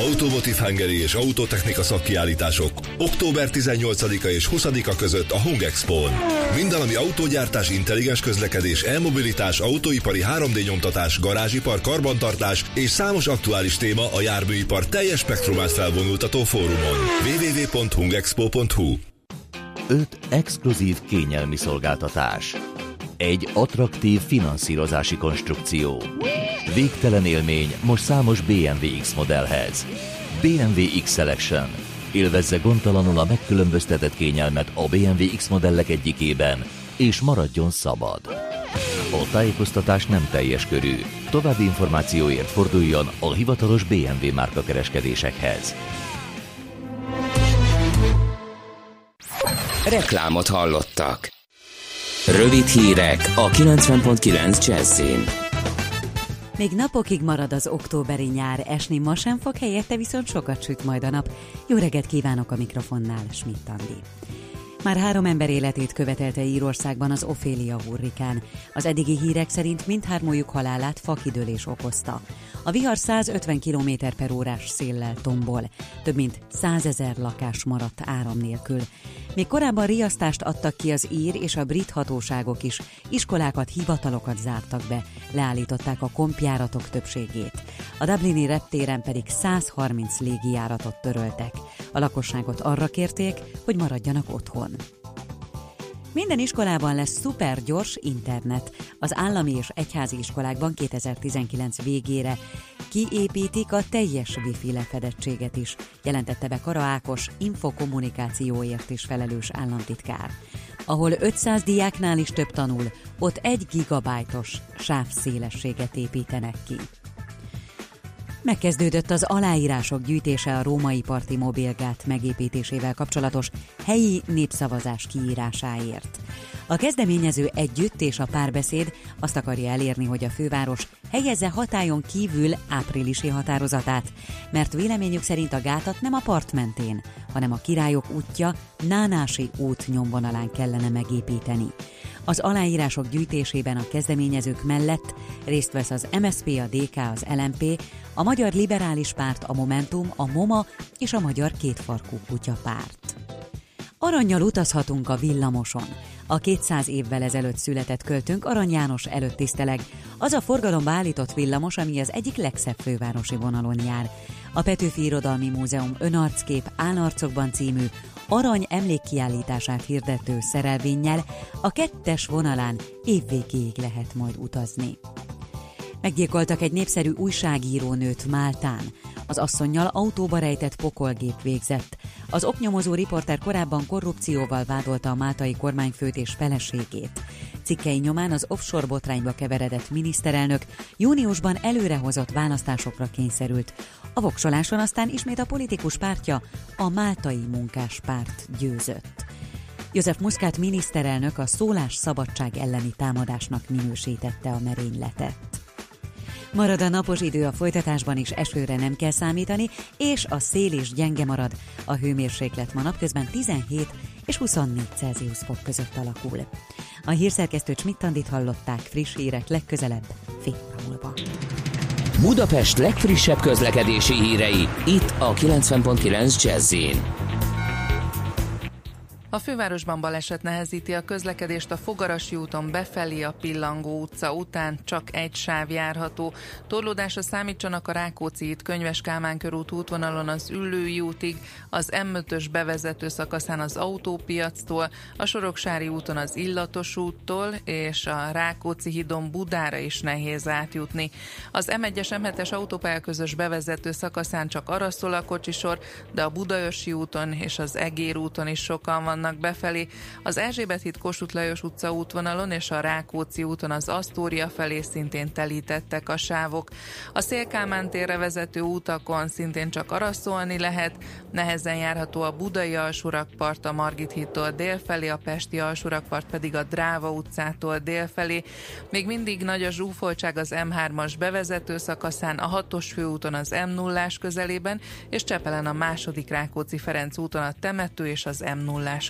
Automotive Hungary és Autotechnika szakkiállítások október 18-a és 20-a között a Hung Expo-n. Minden, ami autógyártás, intelligens közlekedés, elmobilitás, autóipari 3D nyomtatás, garázsipar, karbantartás és számos aktuális téma a járműipar teljes spektrumát felvonultató fórumon. www.hungexpo.hu 5 exkluzív kényelmi szolgáltatás. Egy attraktív finanszírozási konstrukció. Végtelen élmény most számos BMW X modellhez. BMW X Selection. Élvezze gondtalanul a megkülönböztetett kényelmet a BMW X modellek egyikében, és maradjon szabad. A tájékoztatás nem teljes körű. További információért forduljon a hivatalos BMW márka kereskedésekhez. Reklámot hallottak. Rövid hírek a 90.9 Jazzin. Még napokig marad az októberi nyár, esni ma sem fog, helyette viszont sokat süt majd a nap. Jó reggelt kívánok a mikrofonnál, Schmidt Andi. Már három ember életét követelte Írországban az Ophélia hurrikán. Az eddigi hírek szerint mindhármójuk halálát fakidőlés okozta. A vihar 150 km per órás széllel tombol. Több mint 100 ezer lakás maradt áram nélkül. Még korábban riasztást adtak ki az ír és a brit hatóságok is. Iskolákat, hivatalokat zártak be, leállították a kompjáratok többségét. A Dublini reptéren pedig 130 légijáratot töröltek. A lakosságot arra kérték, hogy maradjanak otthon. Minden iskolában lesz szuper gyors internet. Az állami és egyházi iskolákban 2019 végére kiépítik a teljes wifi lefedettséget is, jelentette be Kara Ákos infokommunikációért is felelős államtitkár. Ahol 500 diáknál is több tanul, ott 1 gigabájtos sávszélességet építenek ki. Megkezdődött az aláírások gyűjtése a római parti mobilgát megépítésével kapcsolatos helyi népszavazás kiírásáért. A kezdeményező együtt és a párbeszéd azt akarja elérni, hogy a főváros helyezze hatályon kívül áprilisi határozatát, mert véleményük szerint a gátat nem a part mentén, hanem a királyok útja Nánási út nyomvonalán kellene megépíteni. Az aláírások gyűjtésében a kezdeményezők mellett részt vesz az MSP, a DK, az LMP, a Magyar Liberális Párt, a Momentum, a MOMA és a Magyar Kétfarkú Kutya Párt. Aranyjal utazhatunk a villamoson. A 200 évvel ezelőtt született költőnk Arany János előtt tiszteleg. Az a forgalomba állított villamos, ami az egyik legszebb fővárosi vonalon jár. A Petőfi Irodalmi Múzeum Önarckép Állarcokban című arany emlékkiállítását hirdető szerelvénnyel a kettes vonalán évvégéig lehet majd utazni. Meggyilkoltak egy népszerű újságírónőt Máltán. Az asszonynal autóba rejtett pokolgép végzett. Az oknyomozó riporter korábban korrupcióval vádolta a máltai kormányfőt és feleségét. Cikkei nyomán az offshore botrányba keveredett miniszterelnök júniusban előrehozott választásokra kényszerült. A voksoláson aztán ismét a politikus pártja, a Máltai Munkáspárt győzött. József Muszkát miniszterelnök a szólás szabadság elleni támadásnak minősítette a merényletet. Marad a napos idő a folytatásban is, esőre nem kell számítani, és a szél is gyenge marad. A hőmérséklet ma napközben 17 és 24 Celsius fok között alakul. A hírszerkesztő Csmittandit hallották friss hírek legközelebb fél múlva. Budapest legfrissebb közlekedési hírei, itt a 90.9 jazz a fővárosban baleset nehezíti a közlekedést a Fogarasi úton befelé a Pillangó utca után csak egy sáv járható. Torlódásra számítsanak a Rákóczi itt Könyves Kálmán körút útvonalon az Üllői útig, az M5-ös bevezető szakaszán az autópiactól, a Soroksári úton az Illatos úttól és a Rákóczi hídon Budára is nehéz átjutni. Az M1-es M7-es autópályaközös bevezető szakaszán csak arra szól a kocsisor, de a Budaörsi úton és az Egér úton is sokan van vannak befelé. Az Erzsébet híd Kossuth Lajos utca útvonalon és a Rákóczi úton az Asztória felé szintén telítettek a sávok. A Szélkámán térre vezető utakon szintén csak araszolni lehet, nehezen járható a Budai alsórakpart a Margit hídtól délfelé, a Pesti alsórakpart pedig a Dráva utcától délfelé. Még mindig nagy a zsúfoltság az M3-as bevezető szakaszán, a 6-os főúton az M0-ás közelében, és Csepelen a második Rákóczi Ferenc úton a temető és az M0-ás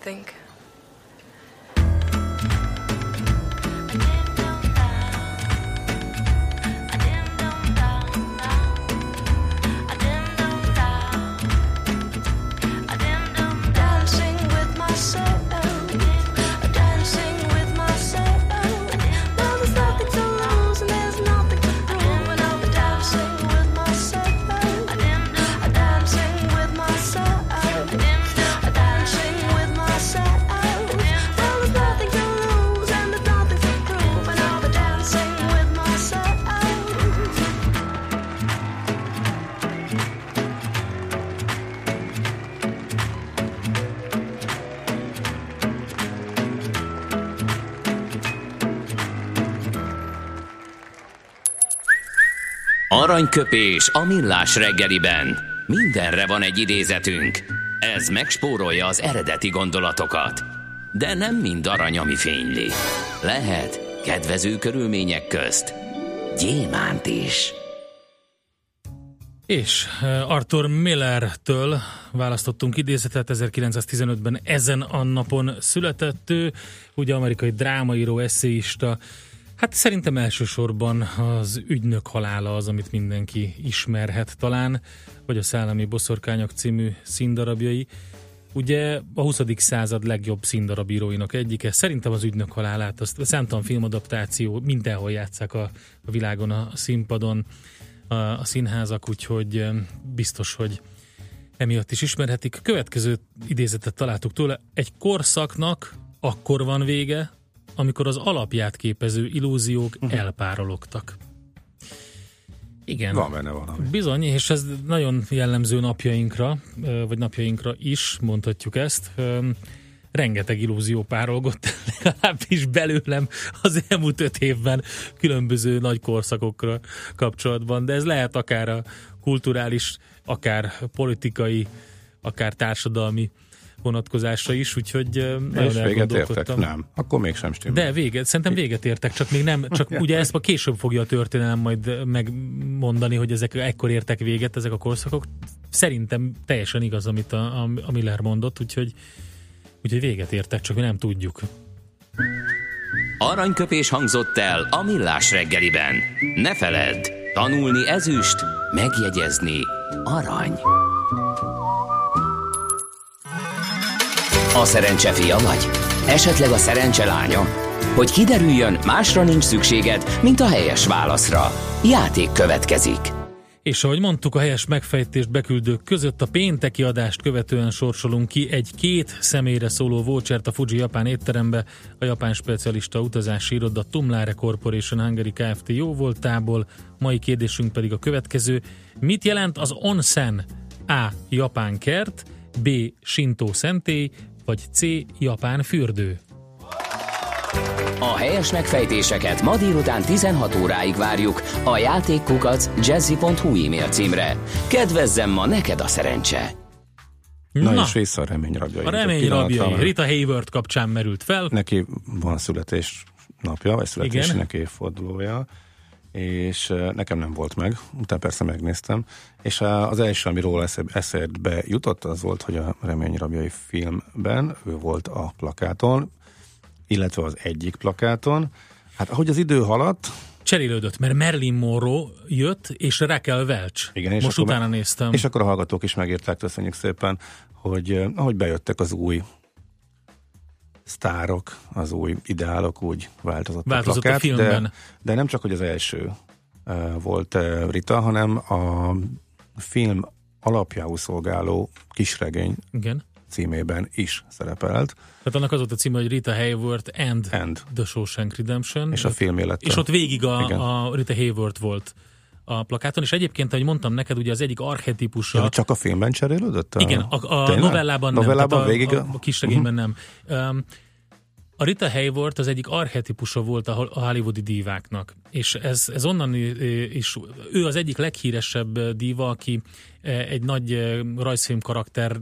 think. Aranyköpés a millás reggeliben. Mindenre van egy idézetünk. Ez megspórolja az eredeti gondolatokat. De nem mind arany, ami fényli. Lehet kedvező körülmények közt gyémánt is. És eh, Arthur Miller-től választottunk idézetet, 1915-ben ezen a napon született ő, ugye amerikai drámaíró, eszéista, Hát szerintem elsősorban az ügynök halála az, amit mindenki ismerhet talán, vagy a Szállami Boszorkányok című színdarabjai. Ugye a 20. század legjobb színdarabíróinak egyike. Szerintem az ügynök halálát, azt számtalan filmadaptáció, mindenhol játszák a, a világon a színpadon a, a színházak, úgyhogy biztos, hogy emiatt is ismerhetik. Következő idézetet találtuk tőle. Egy korszaknak akkor van vége, amikor az alapját képező illúziók uh-huh. elpárologtak. Igen. Van benne valami. Bizony, és ez nagyon jellemző napjainkra, vagy napjainkra is, mondhatjuk ezt. Rengeteg illúzió párolgott legalábbis belőlem az elmúlt öt évben különböző nagy korszakokra kapcsolatban, de ez lehet akár a kulturális, akár politikai, akár társadalmi vonatkozásra is, úgyhogy nagyon És véget értek? Nem. Akkor mégsem stimmel. De véget, szerintem véget értek, csak még nem, csak ugye ezt a később fogja a történelem majd megmondani, hogy ezek ekkor értek véget, ezek a korszakok. Szerintem teljesen igaz, amit a, a, a Miller mondott, úgyhogy, úgyhogy véget értek, csak mi nem tudjuk. Aranyköpés hangzott el a millás reggeliben. Ne feledd, tanulni ezüst, megjegyezni arany. A szerencse fia vagy? Esetleg a szerencse lánya? Hogy kiderüljön, másra nincs szükséged, mint a helyes válaszra. Játék következik. És ahogy mondtuk, a helyes megfejtést beküldők között a pénteki adást követően sorsolunk ki egy két személyre szóló vouchert a Fuji Japán étterembe, a japán specialista utazási iroda Tumlare Corporation Hungary Kft. jó voltából. Mai kérdésünk pedig a következő. Mit jelent az onsen? A. Japán kert, B. Shinto szentély, vagy C. Japán fürdő? A helyes megfejtéseket ma délután 16 óráig várjuk a játékkukac jazzy.hu e-mail címre. Kedvezzem ma neked a szerencse! Na, Na és vissza a remény rabjai. A remény rabjai. Rita Hayward kapcsán merült fel. Neki van születés napja, vagy születésének évfordulója és nekem nem volt meg, utána persze megnéztem, és az első, ami róla eszedbe jutott, az volt, hogy a Remény Rabjai filmben ő volt a plakáton, illetve az egyik plakáton. Hát ahogy az idő haladt, cserélődött, mert Merlin Monroe jött, és Raquel Welch. Igen, és Most utána me- néztem. És akkor a hallgatók is megírták, köszönjük szépen, hogy ahogy bejöttek az új sztárok, az új ideálok úgy változott, változott a, plakát, a filmben. De, de nem csak, hogy az első uh, volt uh, Rita, hanem a film alapjául szolgáló kisregény Igen. címében is szerepelt. Tehát annak az volt a címe, hogy Rita Hayworth and, and. The Shawshank Redemption. És a film élete. És ott végig a, a Rita Hayworth volt a plakáton, és egyébként, ahogy mondtam neked, ugye az egyik archetipusa... Ja, csak a filmben cserélődött? A... Igen, a, a novellában, novellában nem, végig a, a, a kisregényben uh-huh. nem. Um, a Rita Hayworth az egyik archetipusa volt a hollywoodi díváknak, és ez, ez onnan is, ő az egyik leghíresebb díva, aki egy nagy rajzfilm karaktert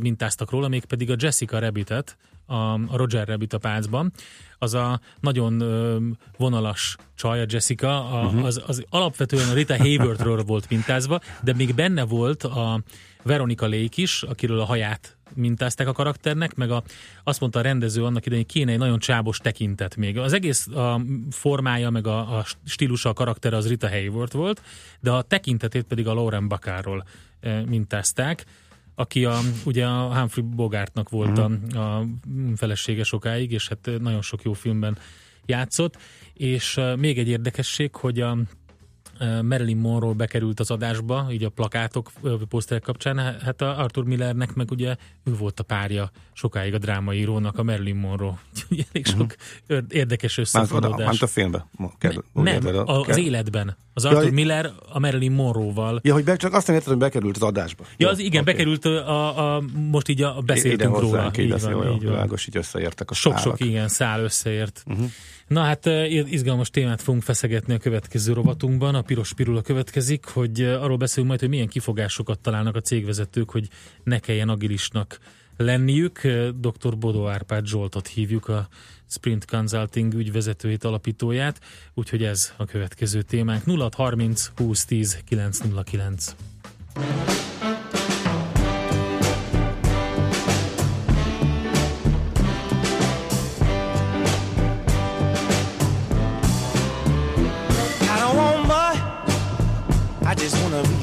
mintáztak róla, mégpedig a Jessica Rabbitet, a Roger Rabbit a pácban, az a nagyon vonalas csaj, a Jessica, a, uh-huh. az, az alapvetően a Rita Hayworthról volt mintázva, de még benne volt a Veronika Lake is, akiről a haját mintázták a karakternek, meg a, azt mondta a rendező annak idején, hogy kéne egy nagyon csábos tekintet még. Az egész a formája, meg a, a stílusa, a karakter az Rita Hayworth volt, de a tekintetét pedig a Lauren Bacárról e, mintázták aki a, ugye a Humphrey Bogartnak volt a, mhm. a felesége sokáig, és hát nagyon sok jó filmben játszott, és még egy érdekesség, hogy a Marilyn Monroe bekerült az adásba, így a plakátok, poszterek kapcsán, hát a Arthur Millernek meg ugye ő volt a párja sokáig a drámaírónak, a Marilyn Monroe. Ugye elég sok uh-huh. érdekes összefonódás. Már a filmbe? Kell, nem, nem az kell. életben. Az Arthur ja, Miller a Marilyn Monroe-val. Ja, hogy be, csak azt nem értem, hogy bekerült az adásba. Ja, az igen, okay. bekerült a, a, most így a, beszéltünk Ide róla. Így, így, van, így világos, így összeértek a Sok-sok igen, szál összeért. Uh-huh. Na hát izgalmas témát fogunk feszegetni a következő rovatunkban, a piros pirula következik, hogy arról beszélünk majd, hogy milyen kifogásokat találnak a cégvezetők, hogy ne kelljen agilisnak lenniük. Dr. Bodó Árpád Zsoltot hívjuk, a Sprint Consulting ügyvezetőjét, alapítóját, úgyhogy ez a következő témánk. 0630 2010 909.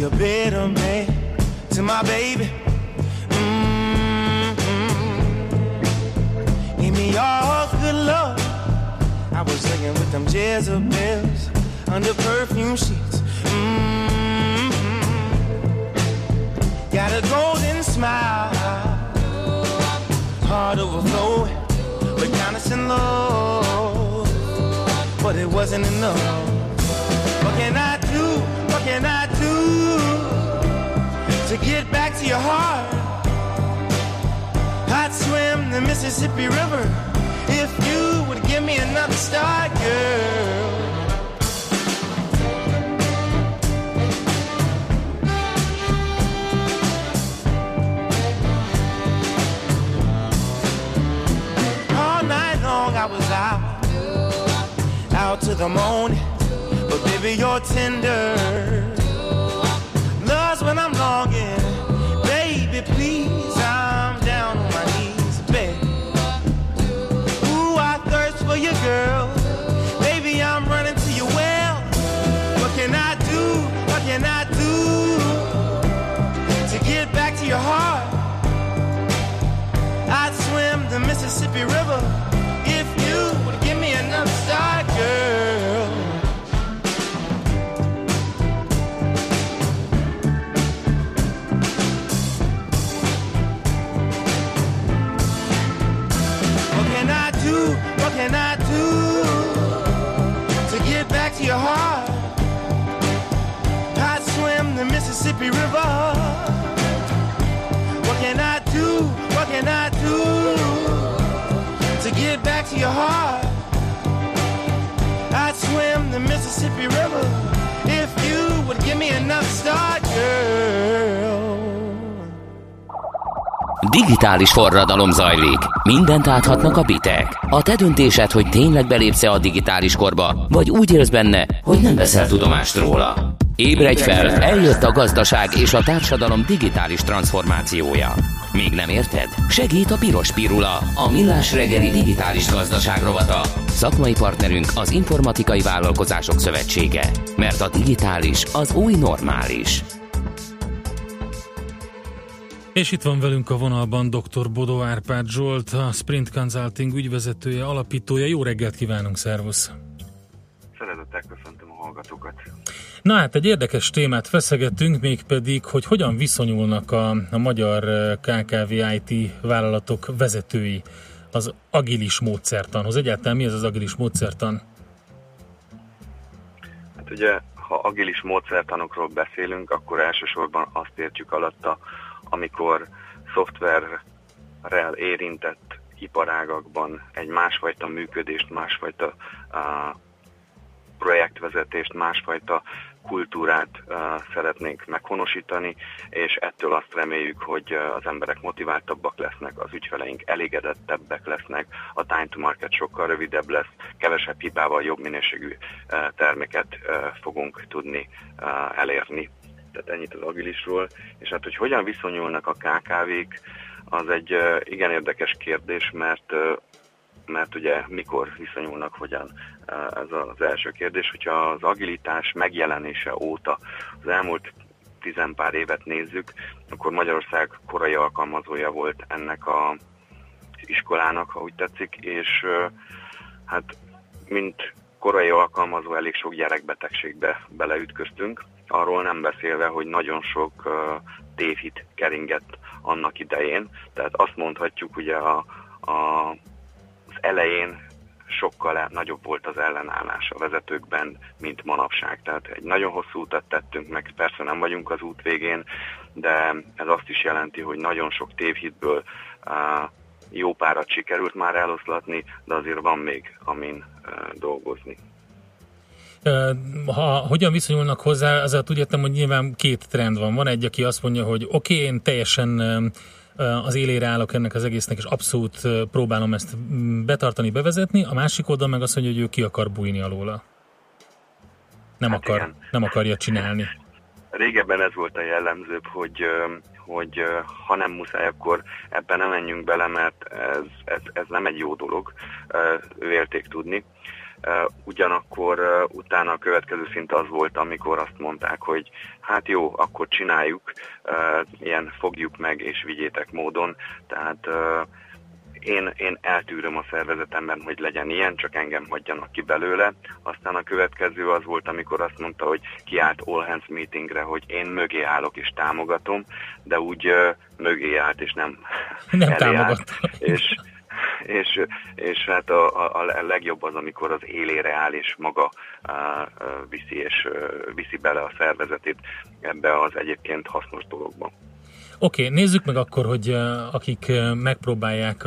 A better man to my baby. Mm-hmm. Give me all good love. I was laying with them Jezebels under perfume sheets. Mm-hmm. Got a golden smile, heart overflowing, but kindness and love. But it wasn't enough. What can I to your heart? I'd swim the Mississippi River if you would give me another start, girl. All night long I was out, out to the morning, but baby you're tender. Love's when I'm longing, please, I'm down on my knees, baby. Ooh, I thirst for you, girl. Baby, I'm running to your well. What can I do? What can I do to get back to your heart? I'd swim the Mississippi River if you the Mississippi River. What can I do? What can I do to get back to your heart? I'd swim the Mississippi River if you would give me enough start, girl. Digitális forradalom zajlik. Mindent áthatnak a bitek. A te döntésed, hogy tényleg belépsz a digitális korba, vagy úgy élsz benne, hogy nem veszel tudomást róla. Ébredj fel, eljött a gazdaság és a társadalom digitális transformációja. Még nem érted? Segít a Piros Pirula, a millás reggeli digitális gazdaság rovata. Szakmai partnerünk az Informatikai Vállalkozások Szövetsége. Mert a digitális az új normális. És itt van velünk a vonalban dr. Bodó Árpád Zsolt, a Sprint Consulting ügyvezetője, alapítója. Jó reggelt kívánunk, szervusz! Hallgatókat. Na hát egy érdekes témát feszegettünk, mégpedig, hogy hogyan viszonyulnak a, a magyar eh, KKV IT vállalatok vezetői az agilis módszertanhoz. Egyáltalán mi ez az agilis módszertan? Hát ugye, ha agilis módszertanokról beszélünk, akkor elsősorban azt értjük alatta, amikor szoftverrel érintett iparágakban egy másfajta működést, másfajta uh, projektvezetést, másfajta kultúrát uh, szeretnénk meghonosítani, és ettől azt reméljük, hogy az emberek motiváltabbak lesznek, az ügyfeleink elégedettebbek lesznek, a time to market sokkal rövidebb lesz, kevesebb hibával jobb minőségű uh, terméket uh, fogunk tudni uh, elérni. Tehát ennyit az agilisról, és hát hogy hogyan viszonyulnak a KKV-k, az egy uh, igen érdekes kérdés, mert uh, mert ugye mikor viszonyulnak hogyan ez az első kérdés. Hogyha az agilitás megjelenése óta az elmúlt tizenpár évet nézzük, akkor Magyarország korai alkalmazója volt ennek a iskolának, ha úgy tetszik, és hát mint korai alkalmazó elég sok gyerekbetegségbe beleütköztünk, arról nem beszélve, hogy nagyon sok tévhit keringett annak idején, tehát azt mondhatjuk ugye a, a elején sokkal nagyobb volt az ellenállás a vezetőkben, mint manapság. Tehát egy nagyon hosszú utat tettünk meg, persze nem vagyunk az út végén, de ez azt is jelenti, hogy nagyon sok tévhitből jó párat sikerült már eloszlatni, de azért van még amin dolgozni. Ha hogyan viszonyulnak hozzá, azért úgy értem, hogy nyilván két trend van. Van egy, aki azt mondja, hogy oké, okay, én teljesen az élére állok ennek az egésznek, és abszolút próbálom ezt betartani, bevezetni. A másik oldal meg mondja, hogy ő ki akar bújni alóla. Nem, hát akar, nem akarja csinálni. Régebben ez volt a jellemzőbb, hogy hogy ha nem muszáj, akkor ebben nem menjünk bele, mert ez, ez, ez nem egy jó dolog, vélték tudni. Ugyanakkor utána a következő szint az volt, amikor azt mondták, hogy hát jó, akkor csináljuk, ilyen fogjuk meg és vigyétek módon. Tehát én, én eltűröm a szervezetemben, hogy legyen ilyen, csak engem hagyjanak ki belőle. Aztán a következő az volt, amikor azt mondta, hogy kiállt All Hands meetingre, hogy én mögé állok és támogatom, de úgy uh, mögé állt és nem, nem támogat. És, és, és hát a, a, legjobb az, amikor az élére áll, és maga uh, viszi, és viszi bele a szervezetét ebbe az egyébként hasznos dologba. Oké, okay, nézzük meg akkor, hogy akik megpróbálják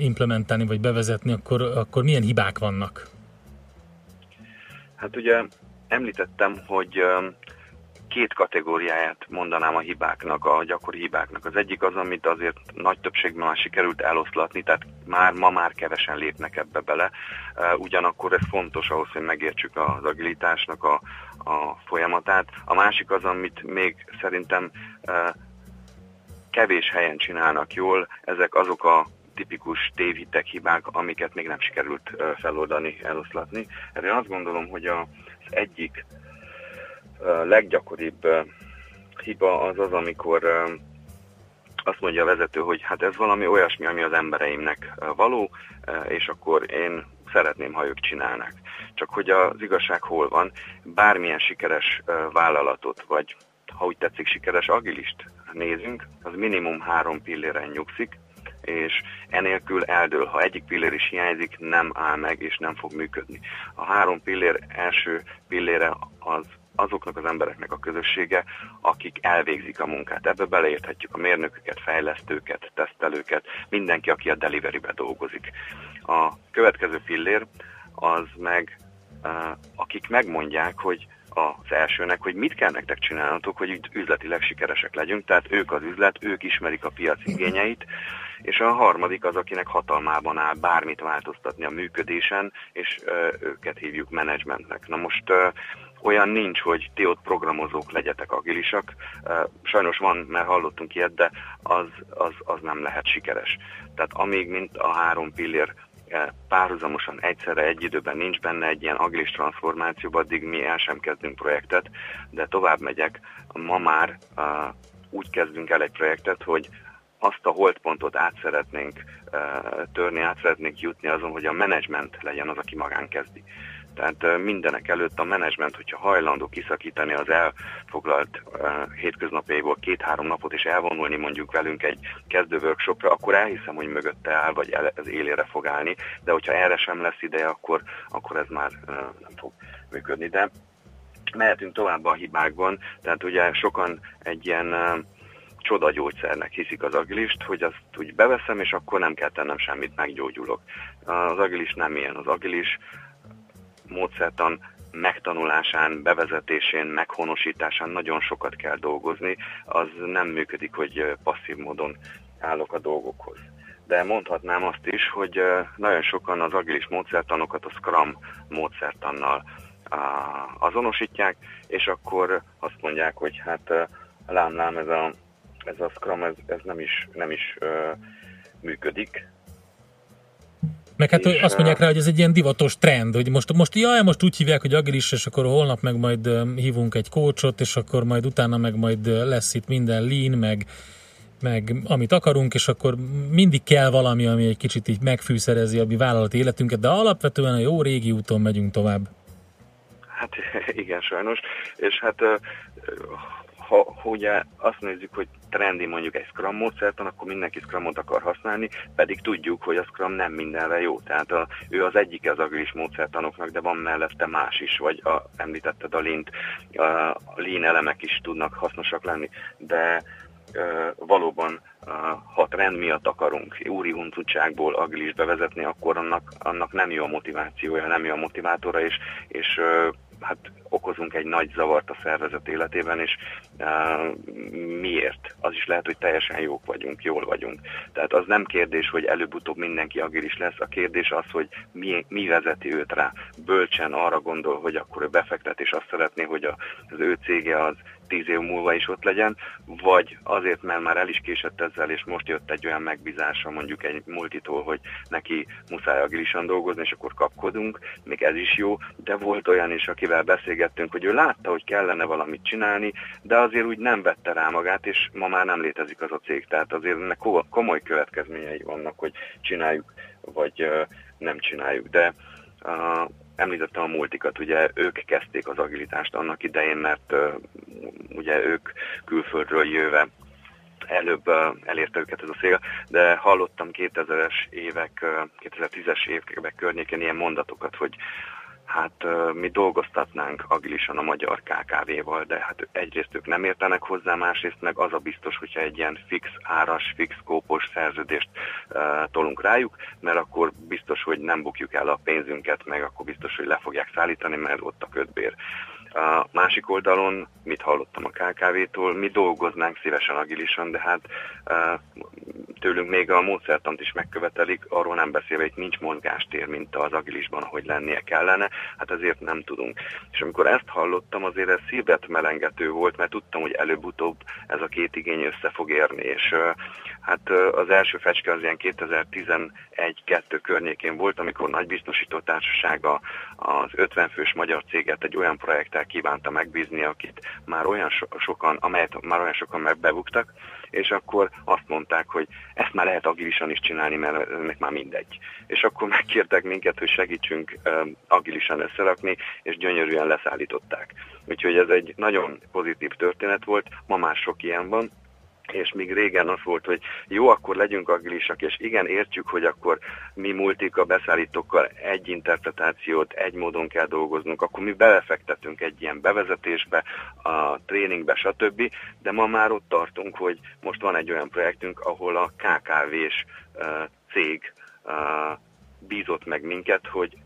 implementálni vagy bevezetni, akkor, akkor milyen hibák vannak? Hát ugye említettem, hogy két kategóriáját mondanám a hibáknak, a gyakori hibáknak. Az egyik az, amit azért nagy többségben már sikerült eloszlatni, tehát már ma már kevesen lépnek ebbe bele. Ugyanakkor ez fontos ahhoz, hogy megértsük az agilitásnak a, a folyamatát. A másik az, amit még szerintem kevés helyen csinálnak jól, ezek azok a tipikus tévhitek, hibák, amiket még nem sikerült feloldani, eloszlatni. Erre azt gondolom, hogy az egyik leggyakoribb hiba az az, amikor azt mondja a vezető, hogy hát ez valami olyasmi, ami az embereimnek való, és akkor én szeretném, ha ők csinálnák. Csak hogy az igazság hol van, bármilyen sikeres vállalatot, vagy ha úgy tetszik, sikeres agilist nézünk, az minimum három pilléren nyugszik, és enélkül eldől. Ha egyik pillér is hiányzik, nem áll meg, és nem fog működni. A három pillér első pillére az azoknak az embereknek a közössége, akik elvégzik a munkát. Ebbe beleérthetjük a mérnököket, fejlesztőket, tesztelőket, mindenki, aki a deliverybe dolgozik. A következő pillér az meg, akik megmondják, hogy az elsőnek, hogy mit kell nektek csinálnatok, hogy üzletileg sikeresek legyünk, tehát ők az üzlet, ők ismerik a piac igényeit, és a harmadik az, akinek hatalmában áll bármit változtatni a működésen, és ö, őket hívjuk menedzsmentnek. Na most ö, olyan nincs, hogy ti ott programozók legyetek agilisak. Sajnos van, mert hallottunk ilyet, de az, az, az nem lehet sikeres. Tehát amíg mint a három pillér párhuzamosan egyszerre egy időben nincs benne egy ilyen agilis transformációban, addig mi el sem kezdünk projektet, de tovább megyek. Ma már úgy kezdünk el egy projektet, hogy azt a holdpontot át szeretnénk törni, át szeretnénk jutni azon, hogy a menedzsment legyen az, aki magán kezdi. Tehát mindenek előtt a menedzsment, hogyha hajlandó kiszakítani az elfoglalt uh, hétköznapjaiból két-három napot és elvonulni mondjuk velünk egy kezdő workshopra, akkor elhiszem, hogy mögötte áll, vagy az élére fog állni, de hogyha erre sem lesz ideje, akkor, akkor ez már nem fog működni. De mehetünk tovább a hibákban, tehát ugye sokan egy ilyen uh, csodagyógyszernek hiszik az agilist, hogy azt úgy beveszem, és akkor nem kell tennem semmit, meggyógyulok. Az agilis nem ilyen. Az agilis módszertan megtanulásán, bevezetésén, meghonosításán nagyon sokat kell dolgozni, az nem működik, hogy passzív módon állok a dolgokhoz. De mondhatnám azt is, hogy nagyon sokan az agilis módszertanokat a Scrum módszertannal azonosítják, és akkor azt mondják, hogy hát lám-lám ez a, ez a Scrum ez, ez nem is, nem is működik, meg hát és, azt mondják rá, hogy ez egy ilyen divatos trend, hogy most, most jaj, most úgy hívják, hogy agilis, és akkor holnap meg majd hívunk egy coachot, és akkor majd utána meg majd lesz itt minden lean, meg, meg amit akarunk, és akkor mindig kell valami, ami egy kicsit így megfűszerezi a mi vállalati életünket, de alapvetően a jó régi úton megyünk tovább. Hát igen, sajnos. És hát ha, ha ugye azt nézzük, hogy trendi mondjuk egy Scrum módszertan, akkor mindenki Scrumot akar használni, pedig tudjuk, hogy a Scrum nem mindenre jó. Tehát a, ő az egyik az agilis módszertanoknak, de van mellette más is, vagy a, említetted a Lean, a Lean elemek is tudnak hasznosak lenni, de valóban ha trend miatt akarunk úri huncutságból agilis bevezetni, akkor annak, annak nem jó a motivációja, nem jó a motivátora, és, és hát okozunk egy nagy zavart a szervezet életében, és uh, miért? Az is lehet, hogy teljesen jók vagyunk, jól vagyunk. Tehát az nem kérdés, hogy előbb-utóbb mindenki agilis lesz, a kérdés az, hogy mi, mi vezeti őt rá. Bölcsen arra gondol, hogy akkor ő befektet, és azt szeretné, hogy a, az ő cége az tíz év múlva is ott legyen, vagy azért, mert már el is késett ezzel, és most jött egy olyan megbízása mondjuk egy multitól, hogy neki muszáj agilisan dolgozni, és akkor kapkodunk, még ez is jó, de volt olyan is, akivel beszélgettünk, hogy ő látta, hogy kellene valamit csinálni, de azért úgy nem vette rá magát, és ma már nem létezik az a cég. Tehát azért ennek komoly következményei vannak, hogy csináljuk, vagy nem csináljuk. De említettem a multikat, ugye ők kezdték az agilitást annak idején, mert uh, ugye ők külföldről jöve előbb uh, elérte őket ez a szél, de hallottam 2000-es évek, uh, 2010-es évek környékén ilyen mondatokat, hogy hát mi dolgoztatnánk agilisan a magyar KKV-val, de hát egyrészt ők nem értenek hozzá, másrészt meg az a biztos, hogyha egy ilyen fix áras, fix kópos szerződést uh, tolunk rájuk, mert akkor biztos, hogy nem bukjuk el a pénzünket, meg akkor biztos, hogy le fogják szállítani, mert ott a ködbér. A másik oldalon, mit hallottam a KKV-tól, mi dolgoznánk szívesen agilisan, de hát tőlünk még a módszertant is megkövetelik, arról nem beszélve, hogy nincs mozgástér, mint az agilisban, hogy lennie kellene, hát ezért nem tudunk. És amikor ezt hallottam, azért ez szívet melengető volt, mert tudtam, hogy előbb-utóbb ez a két igény össze fog érni, és hát az első fecske az ilyen 2011-2 környékén volt, amikor nagy biztosító társasága az 50 fős magyar céget egy olyan projekttel kívánta megbízni, akit már olyan so- sokan, amelyet már olyan sokan megbebuktak, és akkor azt mondták, hogy ezt már lehet agilisan is csinálni, mert ennek már mindegy. És akkor megkértek minket, hogy segítsünk agilisan összerakni, és gyönyörűen leszállították. Úgyhogy ez egy nagyon pozitív történet volt, ma már sok ilyen van, és még régen az volt, hogy jó, akkor legyünk agilisak, és igen, értjük, hogy akkor mi multik a beszállítókkal egy interpretációt, egy módon kell dolgoznunk, akkor mi belefektetünk egy ilyen bevezetésbe, a tréningbe, stb. De ma már ott tartunk, hogy most van egy olyan projektünk, ahol a KKV-s cég bízott meg minket, hogy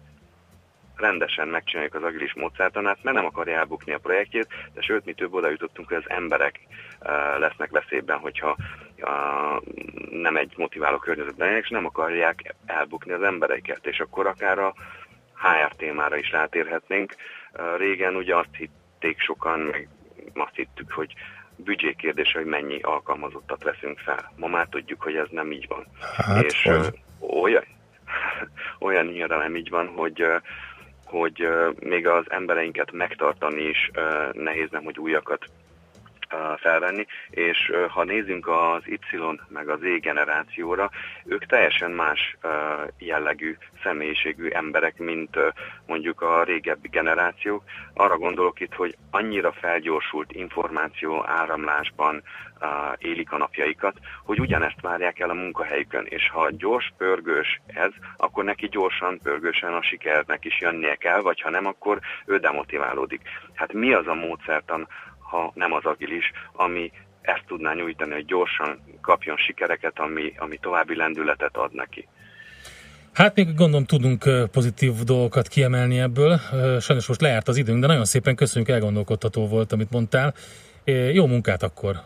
rendesen megcsináljuk az agilis módszertanát, mert nem akarja elbukni a projektjét, de sőt, mi több oda jutottunk, hogy az emberek uh, lesznek veszélyben, hogyha uh, nem egy motiváló környezetben és nem akarják elbukni az embereket, és akkor akár a HR témára is rátérhetnénk. Uh, régen ugye azt hitték sokan, meg azt hittük, hogy büdzsé kérdése, hogy mennyi alkalmazottat veszünk fel. Ma már tudjuk, hogy ez nem így van. Hát, és olyan, olyan nem így van, hogy hogy még az embereinket megtartani is nehéz, nem hogy újakat felvenni, és ha nézzünk az Y meg az Z generációra, ők teljesen más jellegű, személyiségű emberek, mint mondjuk a régebbi generációk. Arra gondolok itt, hogy annyira felgyorsult információ áramlásban élik a napjaikat, hogy ugyanezt várják el a munkahelyükön, és ha gyors, pörgős ez, akkor neki gyorsan, pörgősen a sikernek is jönnie kell, vagy ha nem, akkor ő demotiválódik. Hát mi az a módszertan, ha nem az agilis, ami ezt tudná nyújtani, hogy gyorsan kapjon sikereket, ami, ami további lendületet ad neki. Hát még gondolom tudunk pozitív dolgokat kiemelni ebből. Sajnos most lejárt az időnk, de nagyon szépen köszönjük, elgondolkodható volt, amit mondtál. Jó munkát akkor.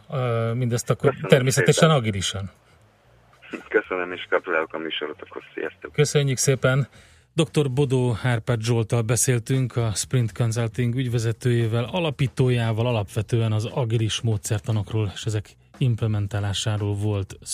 Mindezt akkor Köszönöm természetesen szépen. agilisan. Köszönöm, és gratulálok a műsorotokhoz. Sziasztok! Köszönjük szépen! Dr. Bodó Hárpát Zsoltal beszéltünk, a Sprint Consulting ügyvezetőjével, alapítójával, alapvetően az agilis módszertanokról és ezek implementálásáról volt szó.